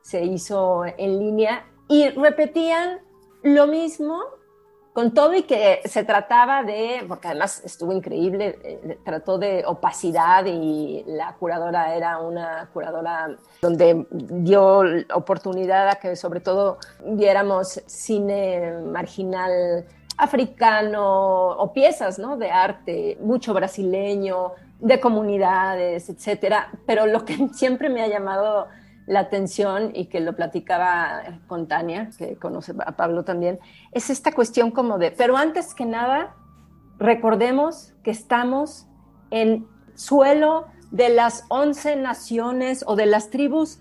C: se hizo en línea. Y repetían lo mismo con todo y que se trataba de, porque además estuvo increíble, eh, trató de opacidad y la curadora era una curadora donde dio oportunidad a que sobre todo viéramos cine marginal africano o piezas ¿no? de arte, mucho brasileño, de comunidades, etcétera. Pero lo que siempre me ha llamado la atención y que lo platicaba con Tania, que conoce a Pablo también, es esta cuestión como de, pero antes que nada, recordemos que estamos en suelo de las once naciones o de las tribus,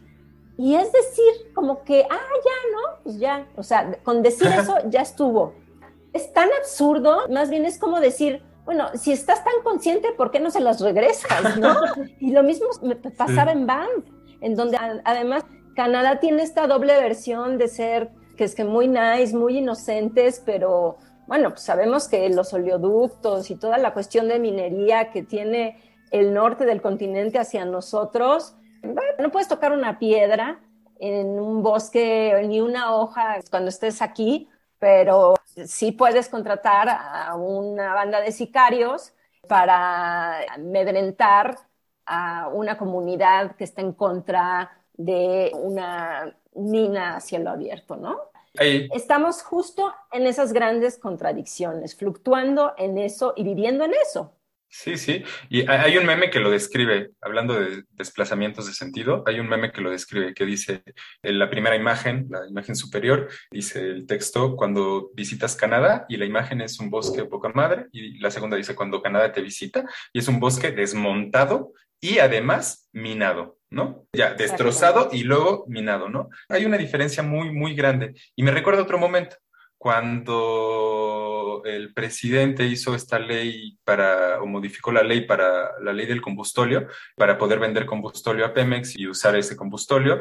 C: y es decir, como que, ah, ya, ¿no? Pues ya, o sea, con decir eso (laughs) ya estuvo. Es tan absurdo, más bien es como decir, bueno, si estás tan consciente, ¿por qué no se las regresas, no? (laughs) Y lo mismo me pasaba en Banff en donde además Canadá tiene esta doble versión de ser que es que muy nice, muy inocentes, pero bueno, pues sabemos que los oleoductos y toda la cuestión de minería que tiene el norte del continente hacia nosotros, no puedes tocar una piedra en un bosque ni una hoja cuando estés aquí, pero sí puedes contratar a una banda de sicarios para amedrentar a una comunidad que está en contra de una mina a cielo abierto, ¿no? Estamos justo en esas grandes contradicciones, fluctuando en eso y viviendo en eso.
A: Sí, sí. Y hay un meme que lo describe, hablando de desplazamientos de sentido, hay un meme que lo describe, que dice, en la primera imagen, la imagen superior, dice el texto, cuando visitas Canadá, y la imagen es un bosque poca madre, y la segunda dice, cuando Canadá te visita, y es un bosque desmontado y además minado, ¿no? Ya, destrozado y luego minado, ¿no? Hay una diferencia muy, muy grande. Y me recuerda otro momento, cuando el presidente hizo esta ley para, o modificó la ley para la ley del combustóleo, para poder vender combustóleo a Pemex y usar ese combustóleo,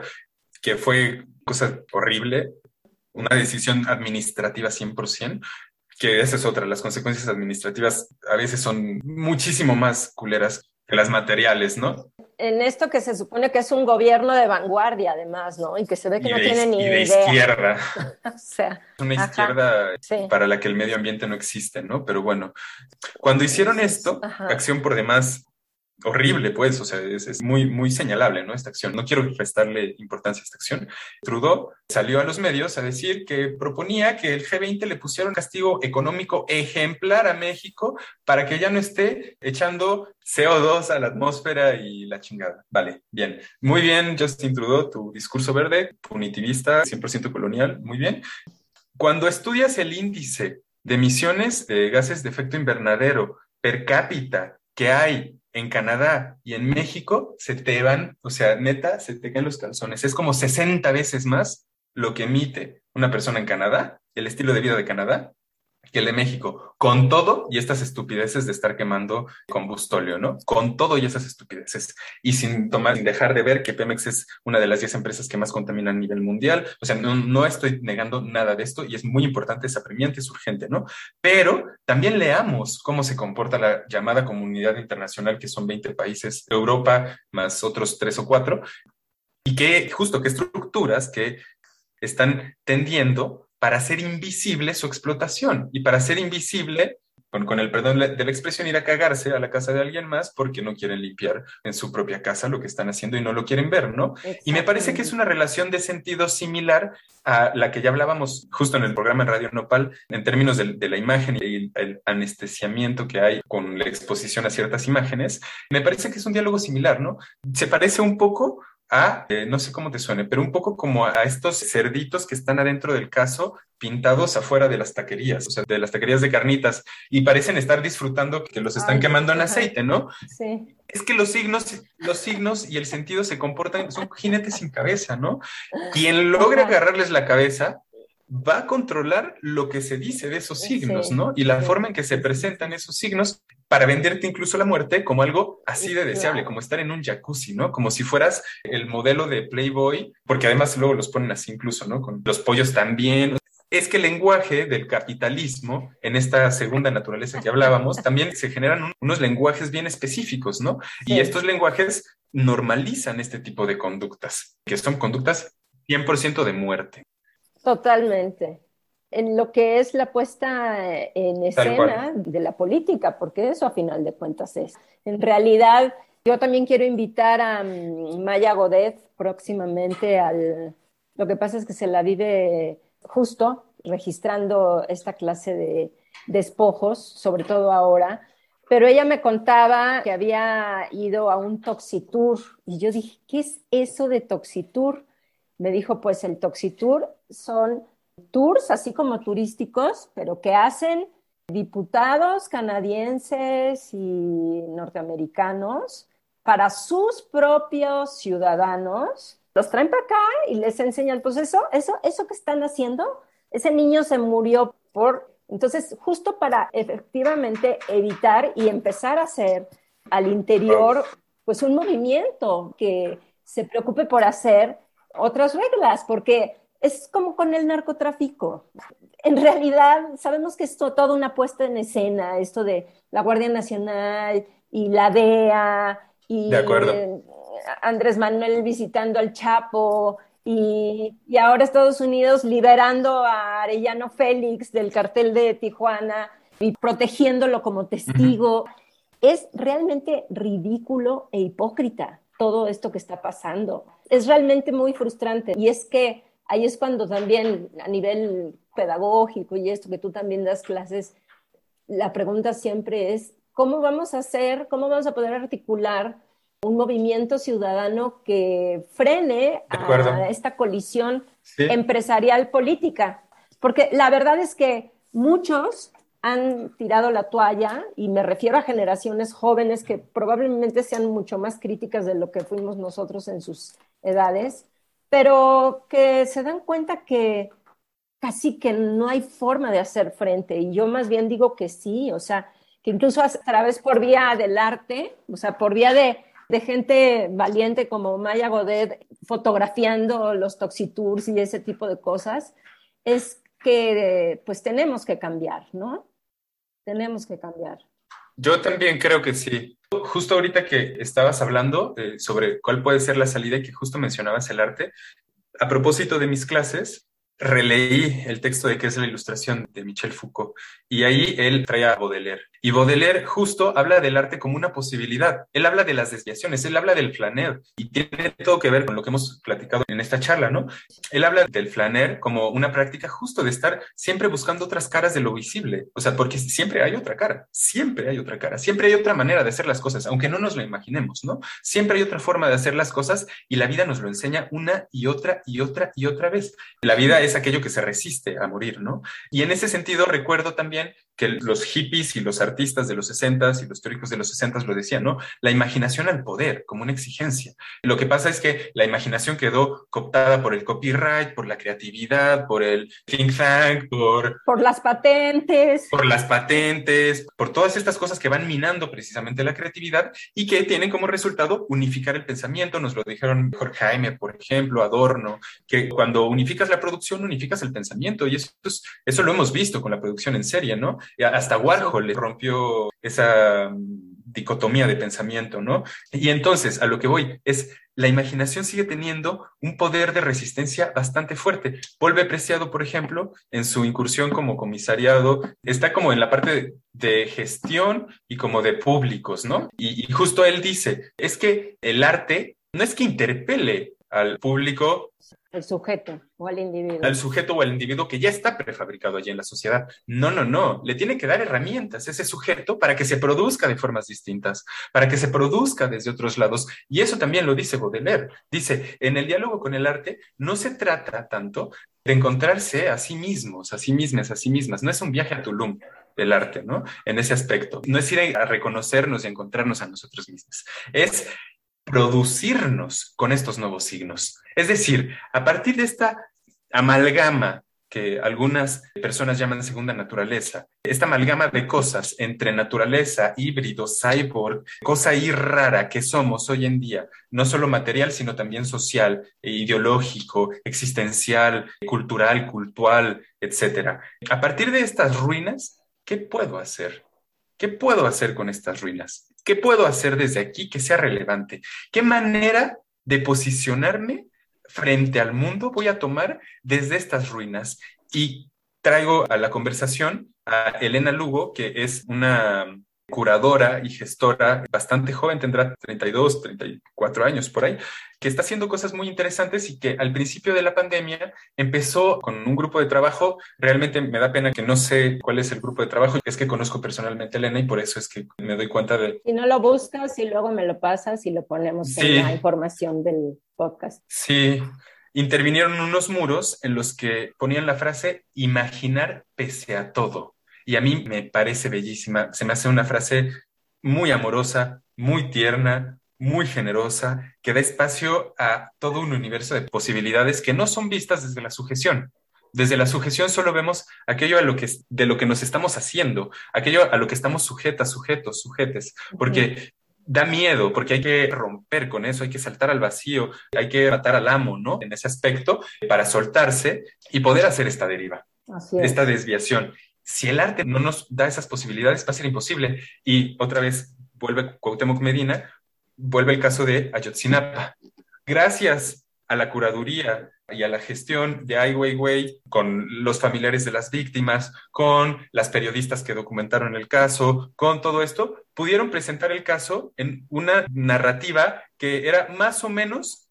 A: que fue cosa horrible, una decisión administrativa 100%, que esa es otra, las consecuencias administrativas a veces son muchísimo más culeras que las materiales, ¿no?
C: En esto que se supone que es un gobierno de vanguardia, además, ¿no? Y que se ve que no tiene ni
A: y de izquierda. (laughs) o sea, una izquierda para la que el medio ambiente no existe, ¿no? Pero bueno, cuando hicieron esto, Acción por Demás horrible, pues, o sea, es, muy, muy señalable, ¿no? Esta acción. No quiero restarle importancia a esta acción. Trudeau salió a los medios a decir que proponía que el G20 le pusiera un castigo económico ejemplar a México para que ya no esté echando CO2 a la atmósfera y la chingada. Vale, bien. Muy bien, Justin Trudeau, tu discurso verde, punitivista, 100% colonial, muy bien. Cuando estudias el índice de emisiones de gases de efecto invernadero per cápita que hay en Canadá y en México, se te van, o sea, neta, se te caen los calzones. Es como 60 veces más lo que emite una persona en Canadá, el estilo de vida de Canadá, que el de México, con todo y estas estupideces de estar quemando combustóleo, ¿no? Con todo y esas estupideces. Y sin tomar, sin dejar de ver que Pemex es una de las 10 empresas que más contaminan a nivel mundial. O sea, no, no estoy negando nada de esto y es muy importante, es apremiante, es urgente, ¿no? Pero también leamos cómo se comporta la llamada comunidad internacional, que son 20 países de Europa, más otros tres o cuatro, y que justo qué estructuras que están tendiendo para hacer invisible su explotación y para hacer invisible, con, el perdón de la expresión, ir a cagarse a la casa de alguien más porque no quieren limpiar en su propia casa lo que están haciendo y no lo quieren ver, ¿no? Y me parece que es una relación de sentido similar a la que ya hablábamos justo en el programa en Radio Nopal, en términos de, de la imagen y el anestesiamiento que hay con la exposición a ciertas imágenes. Me parece que es un diálogo similar, ¿no? Se parece un poco a, eh, no sé cómo te suene, pero un poco como a estos cerditos que están adentro del caso pintados afuera de las taquerías, o sea, de las taquerías de carnitas, y parecen estar disfrutando que los están quemando en aceite, ¿no?
C: Sí.
A: Es que los signos, los signos y el sentido se comportan, son jinetes sin cabeza, ¿no? Quien logra agarrarles la cabeza va a controlar lo que se dice de esos signos, ¿no? Y la forma en que se presentan esos signos para venderte incluso la muerte como algo así de deseable, como estar en un jacuzzi, ¿no? Como si fueras el modelo de Playboy, porque además luego los ponen así incluso, ¿no? Con los pollos también. Es que el lenguaje del capitalismo, en esta segunda naturaleza que hablábamos, también se generan unos lenguajes bien específicos, ¿no? Y estos lenguajes normalizan este tipo de conductas, que son conductas 100% de muerte.
C: Totalmente en lo que es la puesta en escena de la política, porque eso a final de cuentas es. En realidad, yo también quiero invitar a mm, Maya Godet próximamente al... Lo que pasa es que se la vive justo registrando esta clase de despojos, sobre todo ahora, pero ella me contaba que había ido a un toxitour y yo dije, ¿qué es eso de toxitour? Me dijo, pues el toxitour son tours, así como turísticos, pero que hacen diputados canadienses y norteamericanos para sus propios ciudadanos. Los traen para acá y les enseñan, pues eso, eso, eso que están haciendo, ese niño se murió por... Entonces, justo para efectivamente evitar y empezar a hacer al interior, pues un movimiento que se preocupe por hacer otras reglas, porque es como con el narcotráfico. En realidad, sabemos que es toda una puesta en escena, esto de la Guardia Nacional y la DEA y Andrés Manuel visitando al Chapo y, y, ahora Estados Unidos liberando a Arellano Félix del cartel de Tijuana y protegiéndolo como testigo. Es realmente ridículo e hipócrita todo esto que está pasando. Es realmente muy frustrante y es que ahí es cuando también a nivel pedagógico y esto que tú también das clases, la pregunta siempre es, ¿cómo vamos a hacer, cómo vamos a poder articular un movimiento ciudadano que frene a esta colisión empresarial política? Porque la verdad es que muchos han tirado la toalla y me refiero a generaciones jóvenes que probablemente sean mucho más críticas de lo que fuimos nosotros en sus edades pero que se dan cuenta que casi que no hay forma de hacer frente. Y yo más bien digo que sí, o sea, que incluso a través por vía del arte, o sea, por vía de, de gente valiente como Maya Godet fotografiando los toxitours y ese tipo de cosas, es que pues tenemos que cambiar, ¿no? Tenemos que cambiar.
A: Yo también creo que sí. Justo ahorita que estabas hablando eh, sobre cuál puede ser la salida y que justo mencionabas el arte, a propósito de mis clases, releí el texto de qué es la ilustración de Michel Foucault y ahí él trae a Baudelaire Y Baudelaire justo habla del arte como una posibilidad. Él habla de las desviaciones, él habla del flaner y tiene todo que ver con lo que hemos platicado en esta charla, ¿no? Él habla del flaner como una práctica justo de estar siempre buscando otras caras de lo visible. O sea, porque siempre hay otra cara, siempre hay otra cara, siempre hay otra manera de hacer las cosas, aunque no nos lo imaginemos, ¿no? Siempre hay otra forma de hacer las cosas y la vida nos lo enseña una y otra y otra y otra vez. La vida es aquello que se resiste a morir, ¿no? Y en ese sentido recuerdo también que los hippies y los artistas de los 60 y los teóricos de los 60 lo decían, ¿no? La imaginación al poder como una exigencia. Lo que pasa es que la imaginación quedó cooptada por el copyright, por la creatividad, por el think tank, por...
C: Por las patentes.
A: Por las patentes, por todas estas cosas que van minando precisamente la creatividad y que tienen como resultado unificar el pensamiento. Nos lo dijeron Jorge Jaime, por ejemplo, Adorno, que cuando unificas la producción, unificas el pensamiento y eso, eso lo hemos visto con la producción en serie, ¿no? Hasta Warhol le rompió esa mm, dicotomía de pensamiento, ¿no? Y entonces, a lo que voy es, la imaginación sigue teniendo un poder de resistencia bastante fuerte. Volve Preciado, por ejemplo, en su incursión como comisariado, está como en la parte de, gestión y como de públicos, ¿no? y justo él dice, es que el arte no es que interpele al público
C: el sujeto o al individuo.
A: Al sujeto o al individuo que ya está prefabricado allí en la sociedad. No, no, no. Le tiene que dar herramientas a ese sujeto para que se produzca de formas distintas, para que se produzca desde otros lados. Y eso también lo dice Baudelaire. Dice, en el diálogo con el arte no se trata tanto de encontrarse a sí mismos, a sí mismas, a sí mismas. No es un viaje a Tulum del arte, ¿no? En ese aspecto. No es ir a reconocernos y encontrarnos a nosotros mismos. Es producirnos con estos nuevos signos. Es decir, a partir de esta amalgama que algunas personas llaman segunda naturaleza, esta amalgama de cosas entre naturaleza, híbrido, cyborg, cosa y rara que somos hoy en día, no solo material, sino también social, e ideológico, existencial, cultural, cultural, etc. A partir de estas ruinas, ¿qué puedo hacer? ¿Qué puedo hacer con estas ruinas? ¿Qué puedo hacer desde aquí que sea relevante? ¿Qué manera de posicionarme frente al mundo voy a tomar desde estas ruinas? Y traigo a la conversación a Elena Lugo, que es una curadora y gestora bastante joven, tendrá 32, 34 años por ahí, que está haciendo cosas muy interesantes y que al principio de la pandemia empezó con un grupo de trabajo. Realmente me da pena que no sé cuál es el grupo de trabajo, es que conozco personalmente a Elena y por eso es que me doy cuenta de...
C: Si no lo buscas y luego me lo pasas y lo ponemos en la información del podcast.
A: Sí, intervinieron unos muros en los que ponían la frase imaginar pese a todo. Y a mí me parece bellísima, se me hace una frase muy amorosa, muy tierna, muy generosa, que da espacio a todo un universo de posibilidades que no son vistas desde la sujeción. Desde la sujeción solo vemos aquello a lo que, de lo que nos estamos haciendo, aquello a lo que estamos sujetas, sujetos, sujetes, porque da miedo, porque hay que romper con eso, hay que saltar al vacío, hay que matar al amo, ¿no? En ese aspecto, para soltarse y poder hacer esta deriva, esta desviación si el arte no nos da esas posibilidades, va a ser imposible. Y otra vez vuelve Cuauhtémoc Medina, vuelve el caso de Ayotzinapa. Gracias a la curaduría y a la gestión de Ai Weiwei con los familiares de las víctimas, con las periodistas que documentaron el caso, con todo esto, pudieron presentar el caso en una narrativa que era más o menos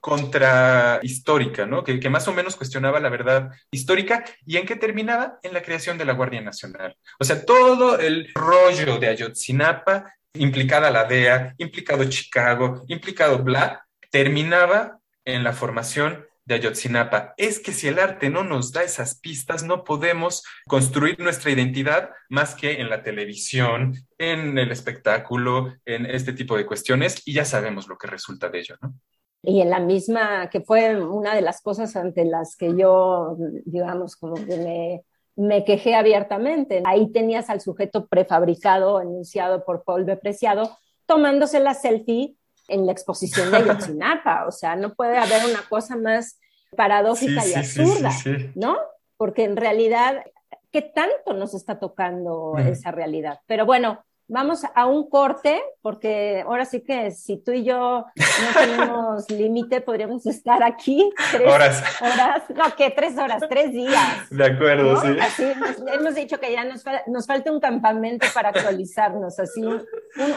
A: contrahistórica, ¿no? Que, que, más o menos cuestionaba la verdad histórica y en qué terminaba en la creación de la Guardia Nacional. O sea, todo el rollo de Ayotzinapa, implicada la DEA, implicado Chicago, implicado bla, terminaba en la formación de Ayotzinapa. Es que si el arte no nos da esas pistas, no podemos construir nuestra identidad más que en la televisión, en el espectáculo, en este tipo de cuestiones, y ya sabemos lo que resulta de ello, ¿no?
C: Y en la misma, que fue una de las cosas ante las que yo, digamos, como que me, me quejé abiertamente. Ahí tenías al sujeto prefabricado, enunciado por Paul Bepreciado, tomándose la selfie en la exposición de Ayotzinapa. O sea, no puede haber una cosa más paradójica y absurda, ¿no? Porque en realidad, ¿qué tanto nos está tocando esa realidad? Pero bueno, Vamos a un corte, porque ahora sí que si tú y yo no tenemos (laughs) límite, podríamos estar aquí
A: tres horas.
C: horas. No, que tres horas, tres días.
A: De acuerdo, sí.
C: Así hemos dicho que ya nos, nos, falta un campamento para actualizarnos, así un,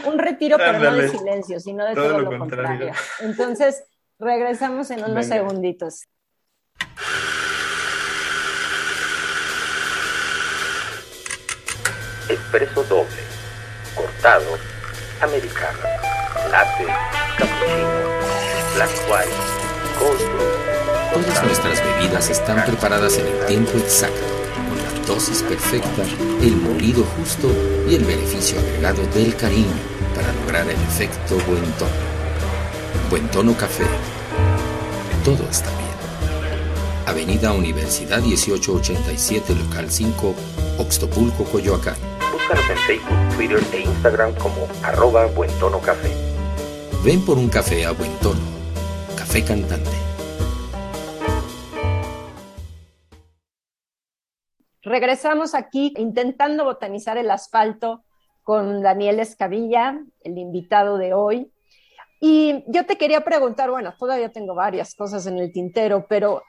C: un retiro, pero no de silencio, sino de todo, lo, contrario. Entonces, regresamos en unos segunditos.
D: Expreso doble cortado, americano, latte, cappuccino, black white, cold brew.
E: Todas nuestras bebidas están preparadas en el tiempo exacto, con la dosis perfecta, el molido justo y el beneficio agregado del cariño para lograr el efecto buen tono. Buen tono café. Todo está bien. Avenida Universidad 1887, local 5, Oxtopulco, Coyoacán
D: Búscanos en Facebook, Twitter e Instagram como arroba Buen Tono Café.
E: Ven por un café a Buen Tono. Café Cantante.
C: Regresamos aquí intentando botanizar el asfalto con Daniel Escavilla, el invitado de hoy. Y yo te quería preguntar, bueno, todavía tengo varias cosas en el tintero, pero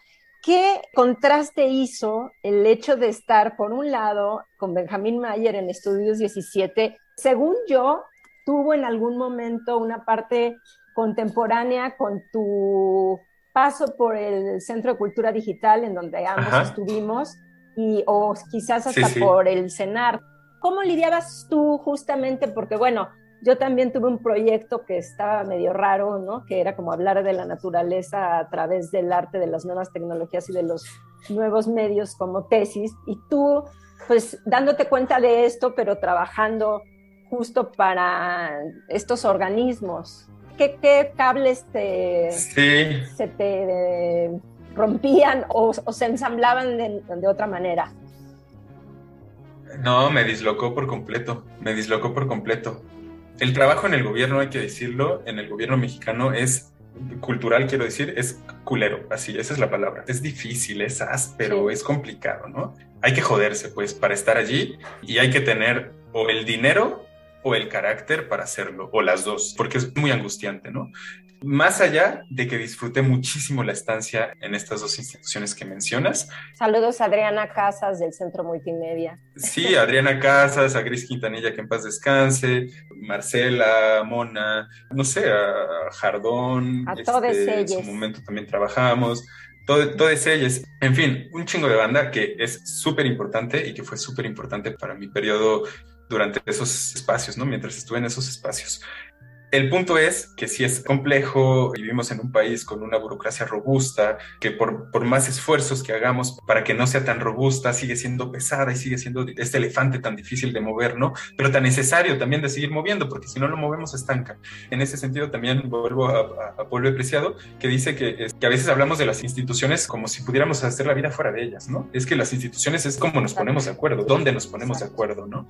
C: ¿Qué contraste hizo el hecho de estar, por un lado, con Benjamín Mayer en Estudios 17? Según yo, tuvo en algún momento una parte contemporánea con tu paso por el Centro de Cultura Digital, en donde ambos estuvimos, y, o quizás hasta por el CENAR. ¿Cómo lidiabas tú justamente? Porque, bueno, yo también tuve un proyecto que estaba medio raro, ¿no? Que era como hablar de la naturaleza a través del arte, de las nuevas tecnologías y de los nuevos medios como tesis. Y tú, pues, dándote cuenta de esto, pero trabajando justo para estos organismos. ¿Qué, cables te, se te rompían o, se ensamblaban de otra manera?
A: No, me dislocó por completo, me dislocó por completo el trabajo en el gobierno, hay que decirlo, en el gobierno mexicano es cultural, quiero decir, es culero, así, esa es la palabra. Es difícil, es áspero, es complicado, ¿no? Hay que joderse, pues, para estar allí y hay que tener o el dinero o el carácter para hacerlo, o las dos, porque es muy angustiante, ¿no? Más allá de que disfruté muchísimo la estancia en estas dos instituciones que mencionas.
C: Saludos a Adriana Casas del Centro Multimedia.
A: Sí, Adriana Casas, a Gris Quintanilla, que en paz descanse, Marcela, Mona, no sé, a Jardón.
C: A todos
A: este,
C: ellos.
A: En su momento también trabajamos. Todo, todos ellos, en fin, un chingo de banda que es súper importante y que fue súper importante para mi periodo durante esos espacios, ¿no? Mientras estuve en esos espacios. El punto es que si es complejo, vivimos en un país con una burocracia robusta, que por, por, más esfuerzos que hagamos para que no sea tan robusta, sigue siendo pesada y sigue siendo este elefante tan difícil de mover, ¿no? Pero tan necesario también de seguir moviendo, porque si no lo movemos estanca. En ese sentido también vuelvo a, a, Pablo Preciado, que dice que, que a veces hablamos de las instituciones como si pudiéramos hacer la vida fuera de ellas, ¿no? Es que las instituciones es como nos ponemos de acuerdo, dónde nos ponemos de acuerdo, ¿no?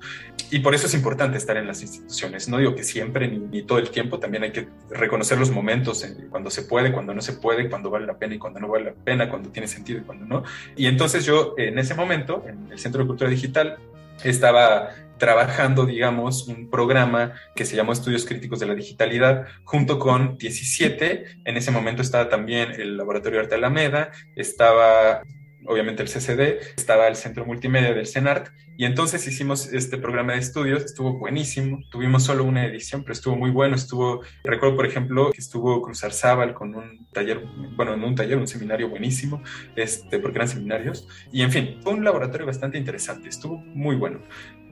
A: Y por eso es importante estar en las instituciones. No digo que siempre ni, ni todo el tiempo, también hay que reconocer los momentos cuando se puede, cuando no se puede, cuando vale la pena y cuando no vale la pena, cuando tiene sentido y cuando no. Y entonces yo en ese momento, en el Centro de Cultura Digital, estaba trabajando, digamos, un programa que se llamó Estudios Críticos de la Digitalidad, junto con 17. En ese momento estaba también el Laboratorio Arte Alameda, estaba obviamente el CCD, estaba el Centro Multimedia del CENART, y entonces hicimos este programa de estudios, estuvo buenísimo, tuvimos solo una edición, pero estuvo muy bueno, estuvo, recuerdo por ejemplo que estuvo Cruzar Zaval con un taller, bueno, no un taller, un seminario buenísimo, este, porque eran seminarios, y en fin, fue un laboratorio bastante interesante, estuvo muy bueno.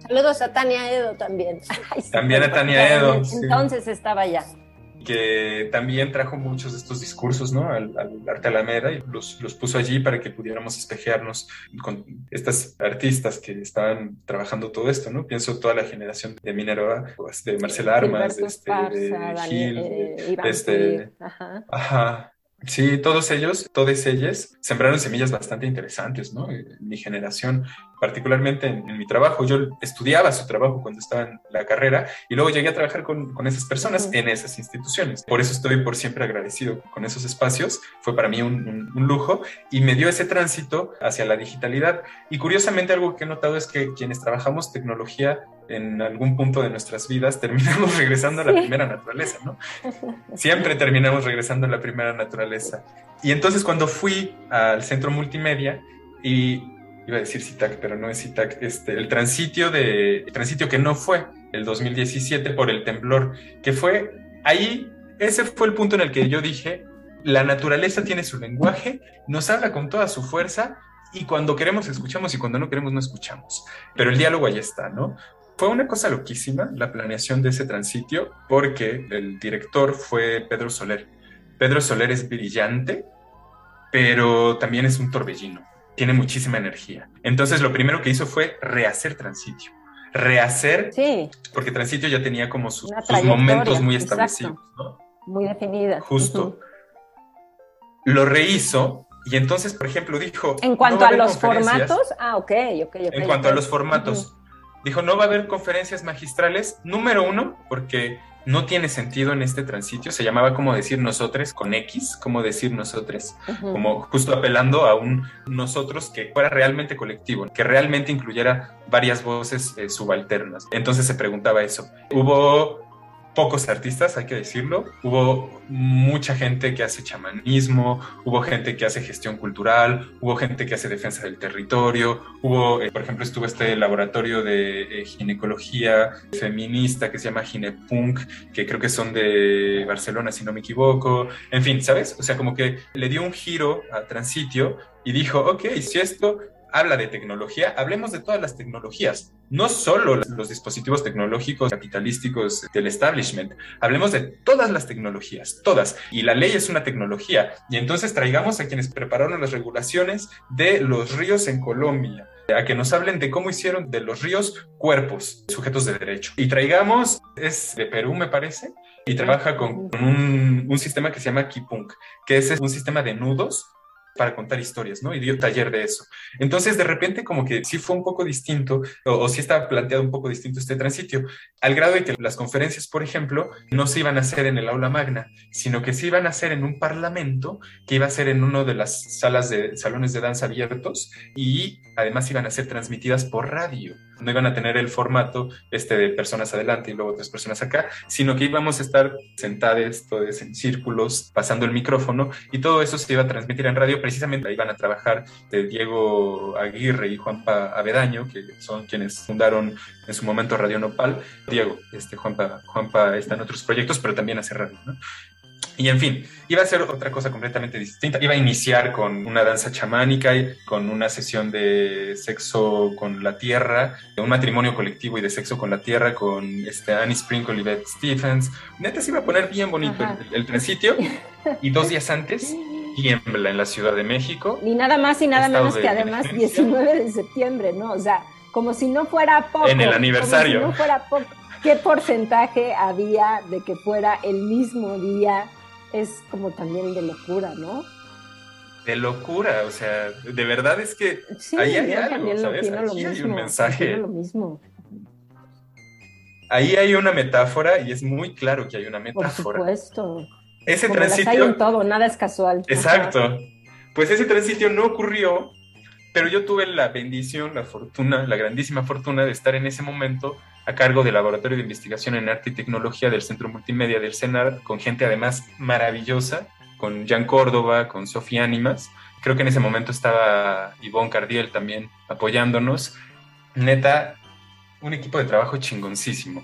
C: Saludos a Tania Edo también. (laughs)
A: también a Tania Edo.
C: Entonces estaba ya
A: que también trajo muchos de estos discursos ¿no? al, arte Alameda y los, los, puso allí para que pudiéramos espejearnos con estas artistas que estaban trabajando todo esto, ¿no? Pienso toda la generación de Minerva, pues, de Marcela Armas, de, este, de Gil, de, este, ajá. ajá. Sí, todos ellos, todas ellas, sembraron semillas bastante interesantes, ¿no? En mi generación, particularmente en, mi trabajo. Yo estudiaba su trabajo cuando estaba en la carrera y luego llegué a trabajar con, con esas personas en esas instituciones. Por eso estoy por siempre agradecido con esos espacios. Fue para mí un, un, lujo y me dio ese tránsito hacia la digitalidad. Y curiosamente algo que he notado es que quienes trabajamos tecnología en algún punto de nuestras vidas (laughs) terminamos regresando a la primera naturaleza, ¿no? (laughs) Siempre terminamos regresando a la primera naturaleza. Y entonces cuando fui al centro multimedia y iba a decir CITAC, pero no es CITAC, este, el transitio de el transitio que no fue el 2017 por el temblor, que fue ahí, ese fue el punto en el que yo dije, la naturaleza tiene su lenguaje, nos habla con toda su fuerza y cuando queremos escuchamos y cuando no queremos no escuchamos. Pero el diálogo ahí está, ¿no? Fue una cosa loquísima la planeación de ese transitio porque el director fue Pedro Soler. Pedro Soler es brillante, pero también es un torbellino. Tiene muchísima energía. Entonces lo primero que hizo fue rehacer transitio. Rehacer,
C: Sí,
A: porque transitio ya tenía como sus, momentos muy
C: exacto.
A: establecidos. ¿no?
C: muy definida.
A: Justo. Lo rehizo y entonces, por ejemplo, dijo...
C: En
A: "No
C: cuanto a los
A: conferencias".
C: formatos, ah, ok, ok, ok.
A: En cuanto a los formatos, dijo, no va a haber conferencias magistrales, número uno, porque no tiene sentido en este transitio, se llamaba como decir nosotros con X, como decir nosotros, como justo apelando a un nosotros que fuera realmente colectivo, que realmente incluyera varias voces eh, subalternas. Entonces se preguntaba eso. Hubo pocos artistas, hay que decirlo. Hubo mucha gente que hace chamanismo, hubo gente que hace gestión cultural, hubo gente que hace defensa del territorio, hubo, eh, por ejemplo, estuvo este laboratorio de eh, ginecología feminista que se llama Ginepunk, que creo que son de Barcelona, si no me equivoco. En fin, ¿sabes? O sea, como que le dio un giro a Transitio y dijo, ok, si esto habla de tecnología, hablemos de todas las tecnologías, no solo los dispositivos tecnológicos capitalísticos del establishment, hablemos de todas las tecnologías, todas. Y la ley es una tecnología. Y entonces traigamos a quienes prepararon las regulaciones de los ríos en Colombia, a que nos hablen de cómo hicieron de los ríos cuerpos, sujetos de derecho. Y traigamos, es de Perú me parece, y trabaja con, un sistema que se llama Kipunk, que es un sistema de nudos para contar historias, ¿no? Y dio taller de eso. Entonces, de repente, como que sí fue un poco distinto, o, o sí estaba planteado un poco distinto este transitio, al grado de que las conferencias, por ejemplo, no se iban a hacer en el aula magna, sino que se iban a hacer en un parlamento, que iba a ser en uno de las salas de salones de danza abiertos, y además iban a ser transmitidas por radio. No iban a tener el formato este de personas adelante y luego otras personas acá, sino que íbamos a estar sentados todos en círculos, pasando el micrófono, y todo eso se iba a transmitir en radio. Precisamente ahí van a trabajar de Diego Aguirre y Juanpa Avedaño, que son quienes fundaron en su momento Radio Nopal. Diego, este, Juanpa, Juanpa está en otros proyectos, pero también hace radio, ¿no? Y en fin, iba a ser otra cosa completamente distinta. Iba a iniciar con una danza chamánica, y con una sesión de sexo con la tierra, de un matrimonio colectivo y de sexo con la tierra con este, Annie Sprinkle y Beth Stephens. Neta se iba a poner bien bonito
C: Ajá.
A: el, el transitio. Y dos días antes, tiembla en la Ciudad de México.
C: Ni nada más y nada menos que además
A: emergencia.
C: 19 de septiembre, ¿no? O sea, como si no fuera poco.
A: En el aniversario.
C: Como si no fuera poco. ¿Qué porcentaje había de que fuera el mismo día? Es como también de locura, ¿no?
A: De locura, o sea, de verdad es que
C: Sí,
A: Ahí hay algo,
C: también lo
A: ¿sabes?
C: lo
A: Aquí hay un mensaje.
C: lo mismo,
A: ahí hay una metáfora y es muy claro que hay una
C: por
A: metáfora.
C: supuesto.
A: Ese
C: Como las hay
A: transitio
C: en todo, nada es casual. Ajá.
A: Exacto. Pues ese transitio no ocurrió, pero yo tuve la bendición, la fortuna, la grandísima fortuna de estar en ese momento a cargo del Laboratorio de Investigación en Arte y Tecnología del Centro Multimedia del CENAR, con gente además maravillosa, con Jan Córdoba, con Sofía Ánimas. Creo que en ese momento estaba Ivonne Cardiel también apoyándonos. Neta, un equipo de trabajo chingoncísimo.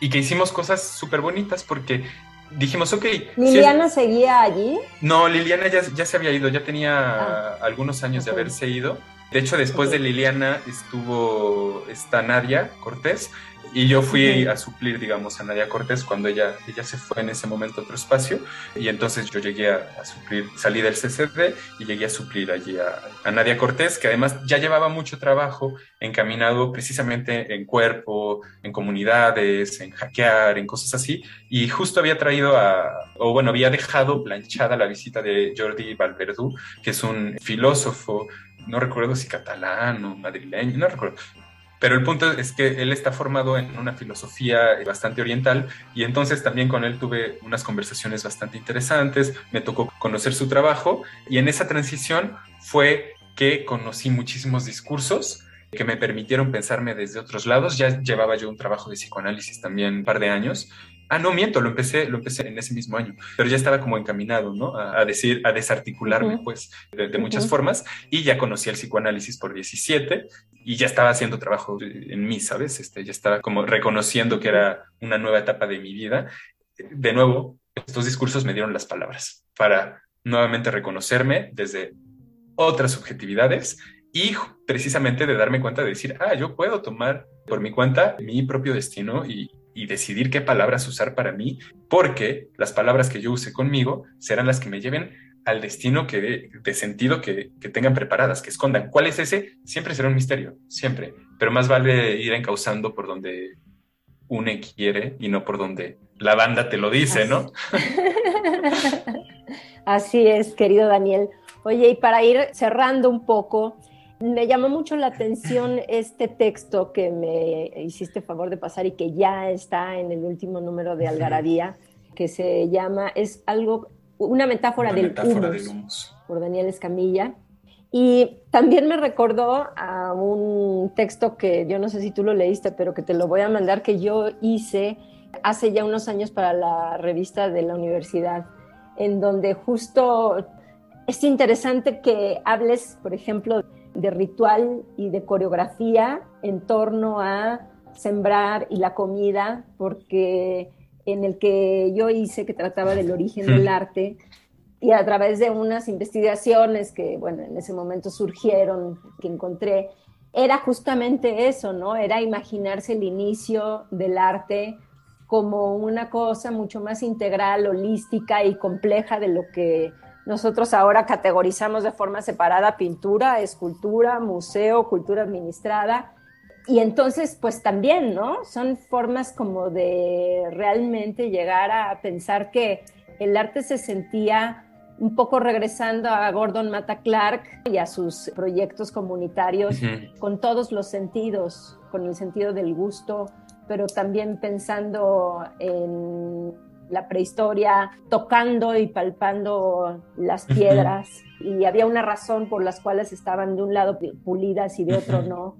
A: Y que hicimos cosas súper bonitas porque dijimos, ok, si es-
C: ¿Liliana seguía allí?
A: no, Liliana ya, ya se había ido, ya tenía
C: Ah,
A: algunos años de haberse ido. De hecho, después de Liliana estuvo esta Nadia Cortés y yo fui a suplir, digamos, a Nadia Cortés cuando ella, ella se fue en ese momento a otro espacio y entonces yo llegué a, a suplir, salí del CCD y llegué a suplir allí a, a Nadia Cortés, que además ya llevaba mucho trabajo encaminado precisamente en cuerpo, en comunidades, en hackear, en cosas así, y justo había traído a, o bueno, había dejado planchada la visita de Jordi Valverdú, que es un filósofo, no recuerdo si catalán o madrileño, no recuerdo. Pero el punto es que él está formado en una filosofía bastante oriental y entonces también con él tuve unas conversaciones bastante interesantes, me tocó conocer su trabajo y en esa transición fue que conocí muchísimos discursos que me permitieron pensarme desde otros lados. Ya llevaba yo un trabajo de psicoanálisis también un par de años. Ah, no, miento, lo empecé, lo empecé en ese mismo año, pero ya estaba como encaminado, ¿no? A, decir, a desarticularme, pues, de, muchas formas. Y ya conocí el psicoanálisis por 17 y ya estaba haciendo trabajo en mí, ¿sabes? Este, ya estaba como reconociendo que era una nueva etapa de mi vida. De nuevo, estos discursos me dieron las palabras para nuevamente reconocerme desde otras subjetividades y precisamente de darme cuenta de decir, ah, yo puedo tomar por mi cuenta mi propio destino y, decidir qué palabras usar para mí, porque las palabras que yo use conmigo serán las que me lleven al destino que de, sentido que, que, tengan preparadas, que escondan. ¿Cuál es ese? Siempre será un misterio, siempre. Pero más vale ir encauzando por donde une quiere y no por donde la banda te lo dice, ¿no? (laughs)
C: Así es, querido Daniel. Oye, y para ir cerrando un poco, me llamó mucho la atención este texto que me hiciste favor de pasar y que ya está en el último número de Algarabía, que se llama, es algo, una metáfora, del, humus, por Daniel Escamilla. Y también me recordó a un texto que yo no sé si tú lo leíste, pero que te lo voy a mandar, que yo hice hace ya unos años para la revista de la universidad, en donde justo es interesante que hables, por ejemplo, de ritual y de coreografía en torno a sembrar y la comida, porque en el que yo hice, que trataba del origen del arte, y a través de unas investigaciones que, bueno, en ese momento surgieron, que encontré, era justamente eso, ¿no? Era imaginarse el inicio del arte como una cosa mucho más integral, holística y compleja de lo que nosotros ahora categorizamos de forma separada pintura, escultura, museo, cultura administrada. Y entonces, pues también, ¿no? Son formas como de realmente llegar a pensar que el arte se sentía un poco regresando a Gordon Mata Clark y a sus proyectos comunitarios con todos los sentidos, con el sentido del gusto, pero también pensando en la prehistoria, tocando y palpando las piedras, y había una razón por las cuales estaban de un lado pulidas y de otro no.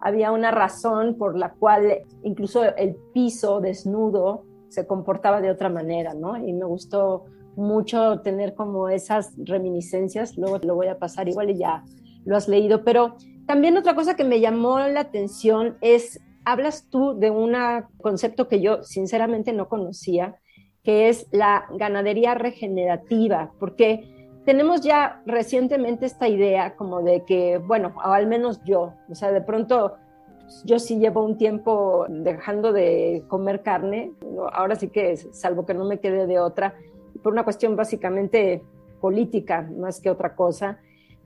C: Había una razón por la cual incluso el piso desnudo se comportaba de otra manera, ¿no? Y me gustó mucho tener como esas reminiscencias, luego lo voy a pasar igual y ya lo has leído, pero también otra cosa que me llamó la atención es, hablas tú de un concepto que yo sinceramente no conocía, que es la ganadería regenerativa, porque tenemos ya recientemente esta idea como de que, bueno, o al menos yo, o sea, de pronto yo sí llevo un tiempo dejando de comer carne, ahora sí que, salvo que no me quede de otra, por una cuestión básicamente política más que otra cosa,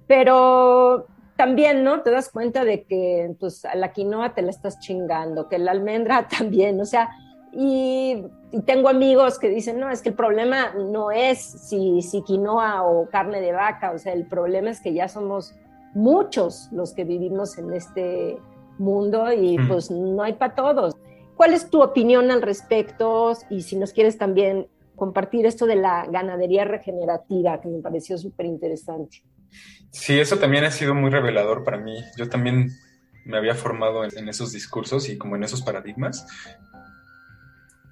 C: pero también, ¿no? Te das cuenta de que pues, a la quinoa te la estás chingando, que la almendra (laughs) también, o sea, y, tengo amigos que dicen, no, es que el problema no es si, si quinoa o carne de vaca, o sea, el problema es que ya somos muchos los que vivimos en este mundo y pues no hay para todos. ¿Cuál es tu opinión al respecto? Y si nos quieres también compartir esto de la ganadería regenerativa, que me pareció súper interesante.
A: Sí, eso también ha sido muy revelador para mí. Yo también me había formado en, esos discursos y como en esos paradigmas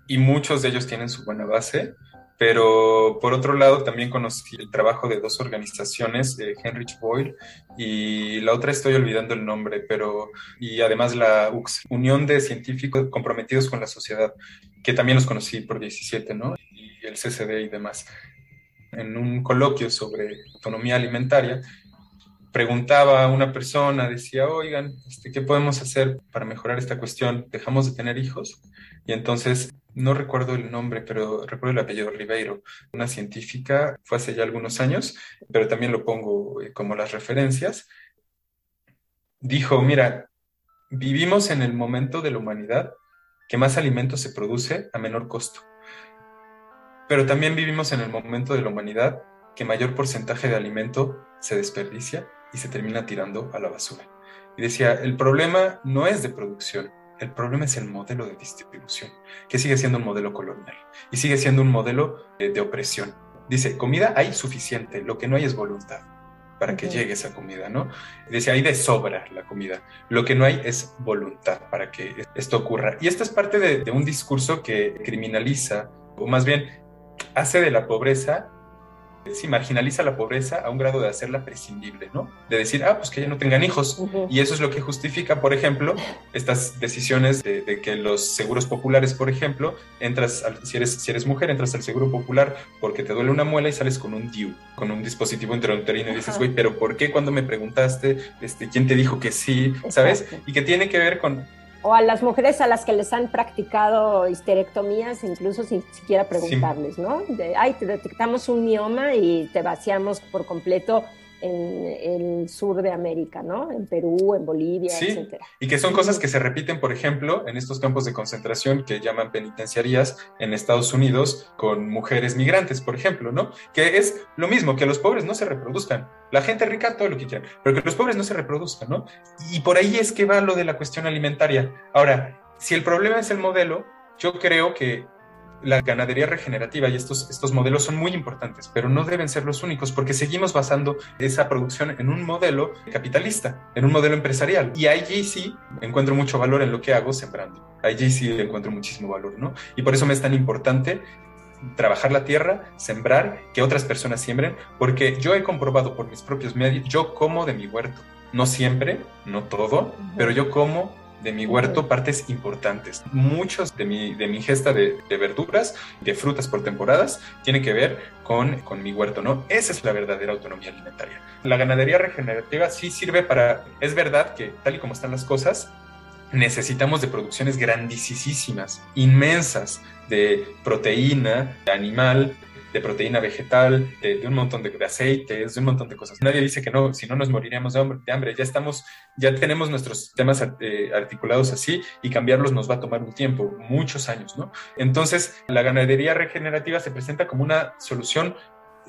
A: y muchos de ellos tienen su buena base, pero por otro lado también conocí el trabajo de dos organizaciones, de Heinrich Boyle y la otra estoy olvidando el nombre, pero y además la UX, Unión de Científicos Comprometidos con la Sociedad, que también los conocí por 17, ¿no? Y el CCD y demás. En un coloquio sobre autonomía alimentaria, preguntaba a una persona, decía, oigan, este, ¿qué podemos hacer para mejorar esta cuestión? ¿Dejamos de tener hijos? Y entonces no recuerdo el nombre, pero recuerdo el apellido Ribeiro, una científica, fue hace ya algunos años, pero también lo pongo eh, como las referencias, dijo, mira, vivimos en el momento de la humanidad que más alimento se produce a menor costo, pero también vivimos en el momento de la humanidad que mayor porcentaje de alimento se desperdicia y se termina tirando a la basura. Y decía, el problema no es de producción, el problema es el modelo de distribución, que sigue siendo un modelo colonial y sigue siendo un modelo de, opresión. Dice, comida hay suficiente, lo que no hay es voluntad. para que llegue esa comida, ¿no? Dice, hay de sobra la comida. Lo que no hay es voluntad para que esto ocurra. Y esto es parte de, de un discurso que criminaliza, o más bien hace de la pobreza si marginaliza la pobreza a un grado de hacerla prescindible, ¿no? De decir, ah, pues que ya no tengan hijos. Y eso es lo que justifica, por ejemplo, estas decisiones de, que los seguros populares, por ejemplo, entras, si, eres, si eres mujer, entras al seguro popular porque te duele una muela y sales con un DIU, con un dispositivo intrauterino y dices, güey, pero ¿por qué cuando me preguntaste, este, quién te dijo que sí, ¿sabes? Y que tiene que ver con
C: o a las mujeres a las que les han practicado histerectomías, incluso sin siquiera preguntarles, ¿no? De, ay, te detectamos un mioma y te vaciamos por completo en el sur de América, ¿no? En Perú, en Bolivia, sí. etcétera.
A: Y que son cosas que se repiten, por ejemplo, en estos campos de concentración que llaman penitenciarías en Estados Unidos con mujeres migrantes, por ejemplo, ¿no? Que es lo mismo, que los pobres no se reproduzcan. La gente rica, todo lo que quieran, pero que los pobres no se reproduzcan, ¿no? Y por ahí es que va lo de la cuestión alimentaria. Ahora, si el problema es el modelo, yo creo que la ganadería regenerativa y estos, estos modelos son muy importantes, pero no deben ser los únicos porque seguimos basando esa producción en un modelo capitalista, en un modelo empresarial. Y allí sí encuentro mucho valor en lo que hago sembrando. Allí sí encuentro muchísimo valor, ¿no? Y por eso me es tan importante trabajar la tierra, sembrar, que otras personas siembren, porque yo he comprobado por mis propios medios, yo como de mi huerto. No siempre, no todo, pero yo como de mi huerto partes importantes. Muchos de mi, de mi ingesta de, de, verduras, de frutas por temporadas, tiene que ver con, con mi huerto, ¿no? Esa es la verdadera autonomía alimentaria. La ganadería regenerativa sí sirve para, es verdad que tal y como están las cosas, necesitamos de producciones grandísimas, inmensas, de proteína animal, de proteína vegetal, de, un montón de, aceites, de un montón de cosas. Nadie dice que no, si no nos moriríamos de hambre, Ya estamos, ya tenemos nuestros temas eh, articulados así y cambiarlos nos va a tomar un tiempo, muchos años, ¿no? Entonces, la ganadería regenerativa se presenta como una solución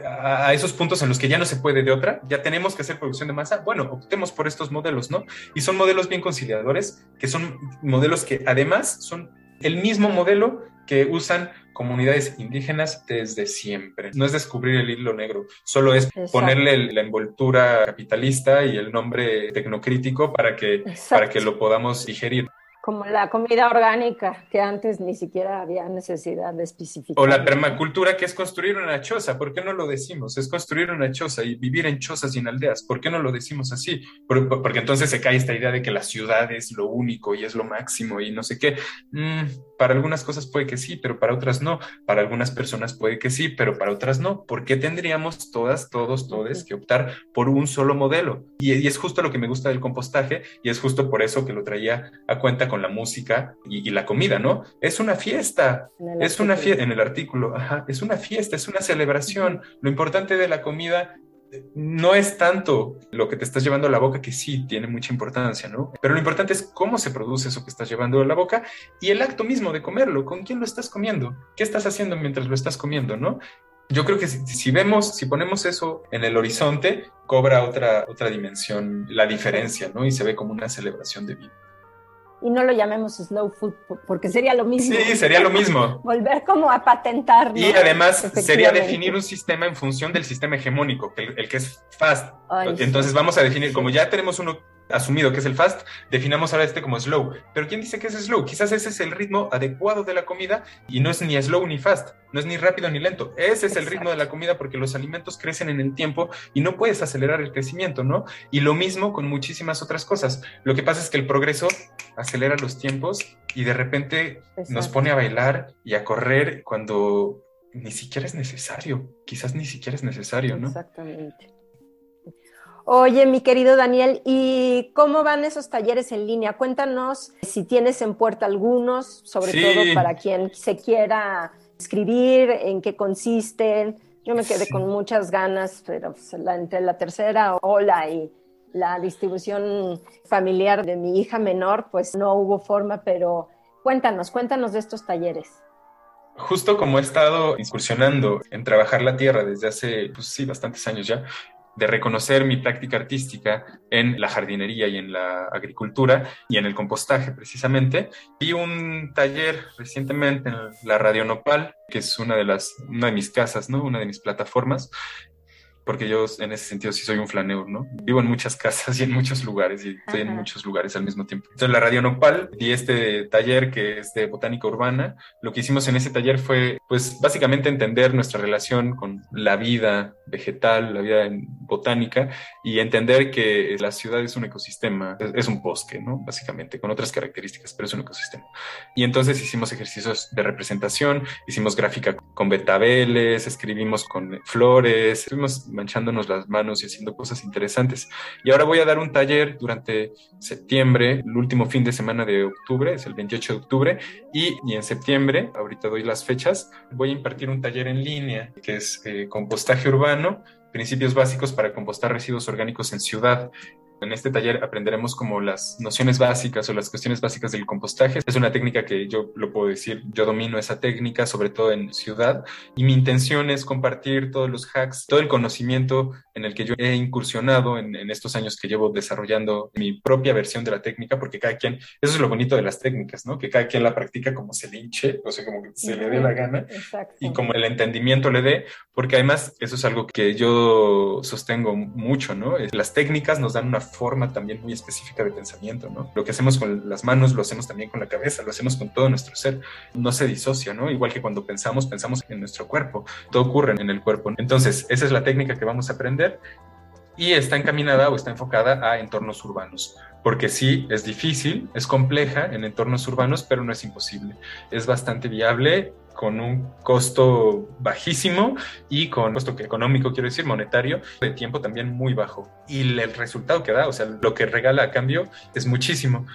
A: a esos puntos en los que ya no se puede de otra, ya tenemos que hacer producción de masa, bueno, optemos por estos modelos, ¿no? Y son modelos bien conciliadores, que son modelos que además son el mismo modelo que usan comunidades indígenas desde siempre. No es descubrir el hilo negro, solo es ponerle la envoltura capitalista y el nombre tecnocrítico para que, para que lo podamos digerir
C: como la comida orgánica, que antes ni siquiera había necesidad de especificar.
A: O la permacultura, que es construir una choza, ¿por qué no lo decimos? Es construir una choza y vivir en chozas y en aldeas, ¿por qué no lo decimos así? Porque entonces se cae esta idea de que la ciudad es lo único y es lo máximo y no sé qué. Mm, para algunas cosas puede que sí, pero para otras no. Para algunas personas puede que sí, pero para otras no. ¿Por qué tendríamos todas, todos, todes que optar por un solo modelo? Y, y es justo lo que me gusta del compostaje y es justo por eso que lo traía a cuenta con la música y, la comida, ¿no? Es una fiesta, es una fiesta, en el artículo, ajá, es una fiesta, es una celebración. Lo importante de la comida eh, no es tanto lo que te estás llevando a la boca, que sí tiene mucha importancia, ¿no? Pero lo importante es cómo se produce eso que estás llevando a la boca y el acto mismo de comerlo, con quién lo estás comiendo, qué estás haciendo mientras lo estás comiendo, ¿no? Yo creo que si, si vemos, si ponemos eso en el horizonte, cobra otra, otra dimensión la diferencia, ¿no? Y se ve como una celebración de vida
C: y no lo llamemos slow food porque sería lo mismo.
A: Sí, sería lo mismo. (laughs)
C: Volver como a patentar.
A: Y además sería definir un sistema en función del sistema hegemónico, el, el que es fast. Entonces vamos a definir, como ya tenemos uno asumido que es el fast, definamos ahora este como slow. Pero ¿quién dice que es slow? Quizás ese es el ritmo adecuado de la comida y no es ni slow ni fast, no es ni rápido ni lento. Ese es el ritmo de la comida porque los alimentos crecen en el tiempo y no puedes acelerar el crecimiento, ¿no? Y lo mismo con muchísimas otras cosas. Lo que pasa es que el progreso acelera los tiempos y de repente nos pone a bailar y a correr cuando ni siquiera es necesario, quizás ni siquiera es necesario, ¿no?
C: Exactamente. Oye, mi querido Daniel, ¿y cómo van esos talleres en línea? Cuéntanos si tienes en puerta algunos, sobre todo para quien se quiera escribir, en qué consisten. Yo me quedé con muchas ganas, pero pues, entre la tercera ola y la distribución familiar de mi hija menor, pues no hubo forma, pero cuéntanos, cuéntanos de estos talleres.
A: Justo como he estado incursionando en trabajar la tierra desde hace, pues sí, bastantes años ya, de reconocer mi práctica artística en la jardinería y en la agricultura y en el compostaje precisamente. Vi un taller recientemente en la Radio Nopal, que es una de las una de mis casas, ¿no? Una de mis plataformas porque yo en ese sentido sí soy un flaneur, ¿no? Vivo en muchas (laughs) casas y en muchos lugares y estoy en
C: Ajá.
A: muchos lugares al mismo tiempo. Entonces la Radio Nopal y este taller que es de botánica urbana, lo que hicimos en ese taller fue pues básicamente entender nuestra relación con la vida vegetal, la vida en botánica y entender que la ciudad es un ecosistema, es, un bosque, ¿no? Básicamente, con otras características, pero es un ecosistema. Y entonces hicimos ejercicios de representación, hicimos gráfica con betabeles, escribimos con flores, estuvimos manchándonos las manos y haciendo cosas interesantes. Y ahora voy a dar un taller durante septiembre, el último fin de semana de octubre, es el 28 de octubre, y, y en septiembre, ahorita doy las fechas, voy a impartir un taller en línea que es eh, compostaje urbano, principios básicos para compostar residuos orgánicos en ciudad. En este taller aprenderemos como las nociones básicas o las cuestiones básicas del compostaje. Es una técnica que yo lo puedo decir, yo domino esa técnica, sobre todo en ciudad, y mi intención es compartir todos los hacks, todo el conocimiento en el que yo he incursionado en, en estos años que llevo desarrollando mi propia versión de la técnica, porque cada quien, eso es lo bonito de las técnicas, ¿no? Que cada quien la practica como se le hinche, o sea, como que se le dé la gana
C: Exacto.
A: y como el entendimiento le dé, porque además eso es algo que yo sostengo mucho, ¿no? Las técnicas nos dan una forma también muy específica de pensamiento, ¿no? Lo que hacemos con las manos lo hacemos también con la cabeza, lo hacemos con todo nuestro ser, no se disocia, ¿no? Igual que cuando pensamos, pensamos en nuestro cuerpo, todo ocurre en el cuerpo. Entonces, esa es la técnica que vamos a aprender y está encaminada o está enfocada a entornos urbanos, porque sí, es difícil, es compleja en entornos urbanos, pero no es imposible. Es bastante viable con un costo bajísimo y con costo económico, quiero decir, monetario, de tiempo también muy bajo. Y el resultado que da, o sea, lo que regala a cambio es muchísimo.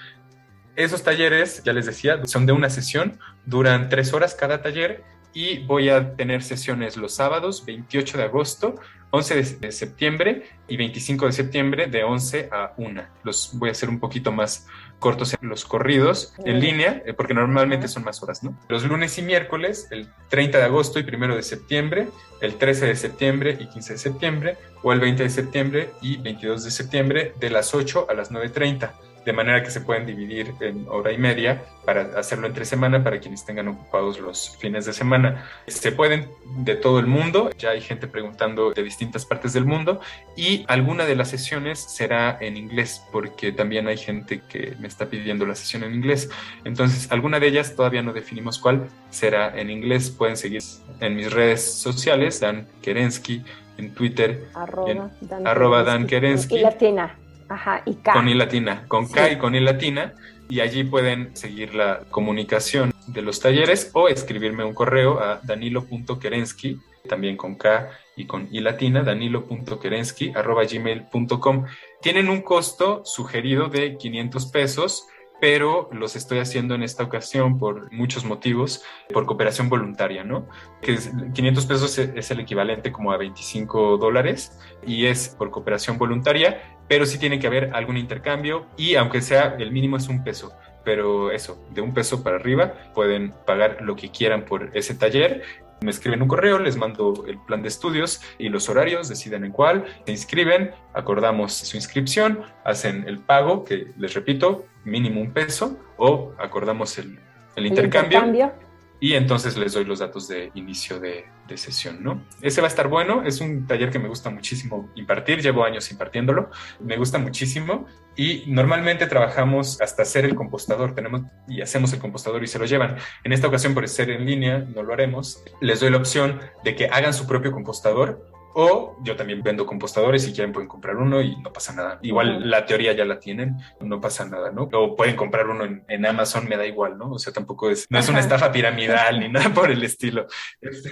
A: Esos talleres, ya les decía, son de una sesión, duran tres horas cada taller y voy a tener sesiones los sábados, 28 de agosto, 11 de, de septiembre y 25 de septiembre de 11 a 1. Los voy a hacer un poquito más cortos los corridos en línea, eh, porque normalmente son más horas, ¿no? Los lunes y miércoles, el 30 de agosto y 1 de septiembre, el 13 de septiembre y 15 de septiembre, o el 20 de septiembre y 22 de septiembre, de las 8 a las 9.30 de manera que se pueden dividir en hora y media para hacerlo entre semana para quienes tengan ocupados los fines de semana. Se pueden de todo el mundo, ya hay gente preguntando de distintas partes del mundo y alguna de las sesiones será en inglés porque también hay gente que me está pidiendo la sesión en inglés. Entonces, alguna de ellas todavía no definimos cuál será en inglés. Pueden seguir en mis redes sociales, Dan Kerensky, en Twitter,
C: Arroba. Dan
A: Arroba Dan Kerensky.
C: Y latina. Ajá, y K.
A: con I latina, con K y con I latina, y allí pueden seguir la comunicación de los talleres o escribirme un correo a danilo.kerensky, también con K y con I latina, danilo.kerensky, arroba gmail.com. Tienen un costo sugerido de 500 pesos, pero los estoy haciendo en esta ocasión por muchos motivos, por cooperación voluntaria, ¿no? Que es- 500 pesos es- es el equivalente como a 25 dólares y es por cooperación voluntaria, pero sí tiene que haber algún intercambio y aunque sea el mínimo es un peso, pero eso, de un peso para arriba pueden pagar lo que quieran por ese taller. Me escriben un correo, les mando el plan de estudios y los horarios, deciden en cuál, se inscriben, acordamos su inscripción, hacen el pago, que les repito, mínimo un peso, o acordamos el, el
C: El
A: intercambio,
C: intercambio.
A: Y entonces les doy los datos de inicio de, sesión, ¿no? Ese va a estar bueno, es un taller que me gusta muchísimo impartir, llevo años impartiéndolo, me gusta muchísimo y normalmente trabajamos hasta hacer el compostador, tenemos y hacemos el compostador y se lo llevan. En esta ocasión, por ser en línea, no lo haremos. Les doy la opción de que hagan su propio compostador o yo también vendo compostadores si quieren pueden comprar uno y no pasa nada. Igual la teoría ya la tienen, no pasa nada, ¿no? O pueden comprar uno en, en Amazon, me da igual, ¿no? O sea, tampoco es, no es una estafa piramidal ni (laughs) nada por el estilo. Es,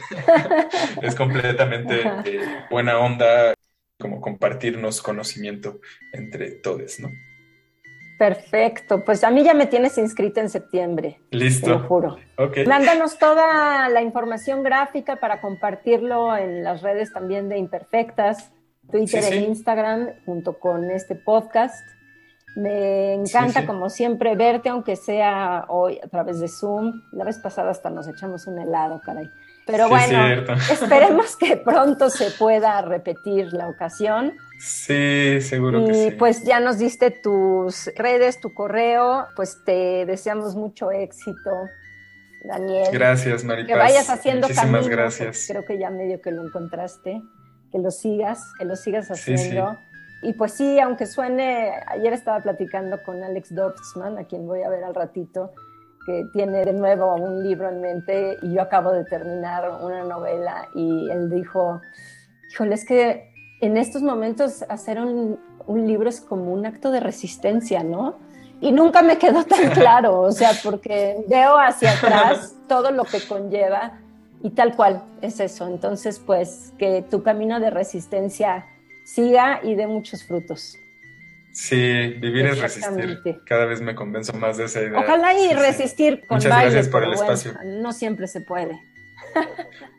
A: es completamente eh, buena onda, como compartirnos conocimiento entre todos, ¿no?
C: Perfecto. Pues a mí ya me tienes inscrita en septiembre, te lo
A: Listo.
C: juro.
A: Ok.
C: Mándanos toda la información gráfica para compartirlo en las redes también de Imperfectas, Twitter
A: Sí,
C: e. Instagram, junto con este podcast. Me encanta,
A: sí.
C: como siempre, verte, aunque sea hoy a través de Zoom. La vez pasada hasta nos echamos un helado, caray. Pero bueno, esperemos que pronto se pueda repetir la ocasión.
A: Sí, seguro que
C: Y
A: sí.
C: pues ya nos diste tus redes, tu correo, pues te deseamos mucho éxito, Daniel.
A: Gracias, Maripaz.
C: que vayas haciendo
A: Muchísimas
C: camino,
A: gracias.
C: Creo que ya medio que lo encontraste, que lo sigas, que lo sigas haciendo. Y pues sí, aunque suene, ayer estaba platicando con Alex Dorfman, a quien voy a ver al ratito, que tiene de nuevo un libro en mente y yo acabo de terminar una novela y él dijo, híjole, es que en estos momentos hacer un, un libro es como un acto de resistencia, ¿no? Y nunca me quedó tan (laughs) claro, o sea, porque veo hacia atrás (laughs) todo lo que conlleva y tal cual es eso. Entonces, pues que tu camino de resistencia siga y dé muchos frutos.
A: Sí, vivir es resistir. Cada vez me convenzo más de esa idea.
C: Ojalá y resistir con
A: Muchas gracias por el espacio.
C: No siempre se puede.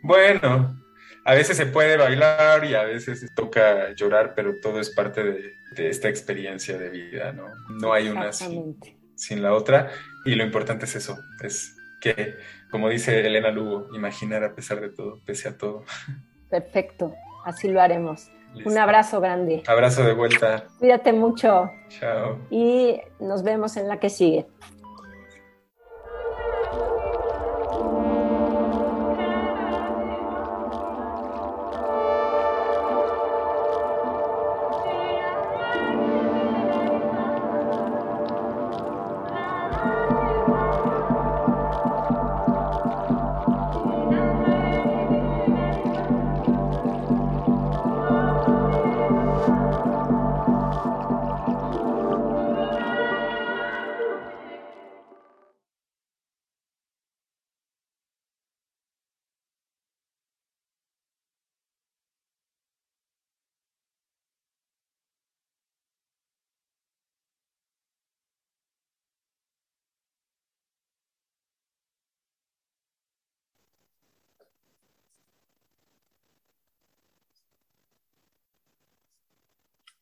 A: bueno, a veces se puede bailar y a veces toca llorar, pero todo es parte de, esta experiencia de vida, ¿no? No hay una sin, sin, la otra y lo importante es eso, es que, como dice Elena Lugo, imaginar a pesar de todo, pese a todo.
C: Perfecto, así lo haremos. Un abrazo grande.
A: Abrazo de vuelta.
C: Cuídate mucho.
A: Chao.
C: Y nos vemos en la que sigue.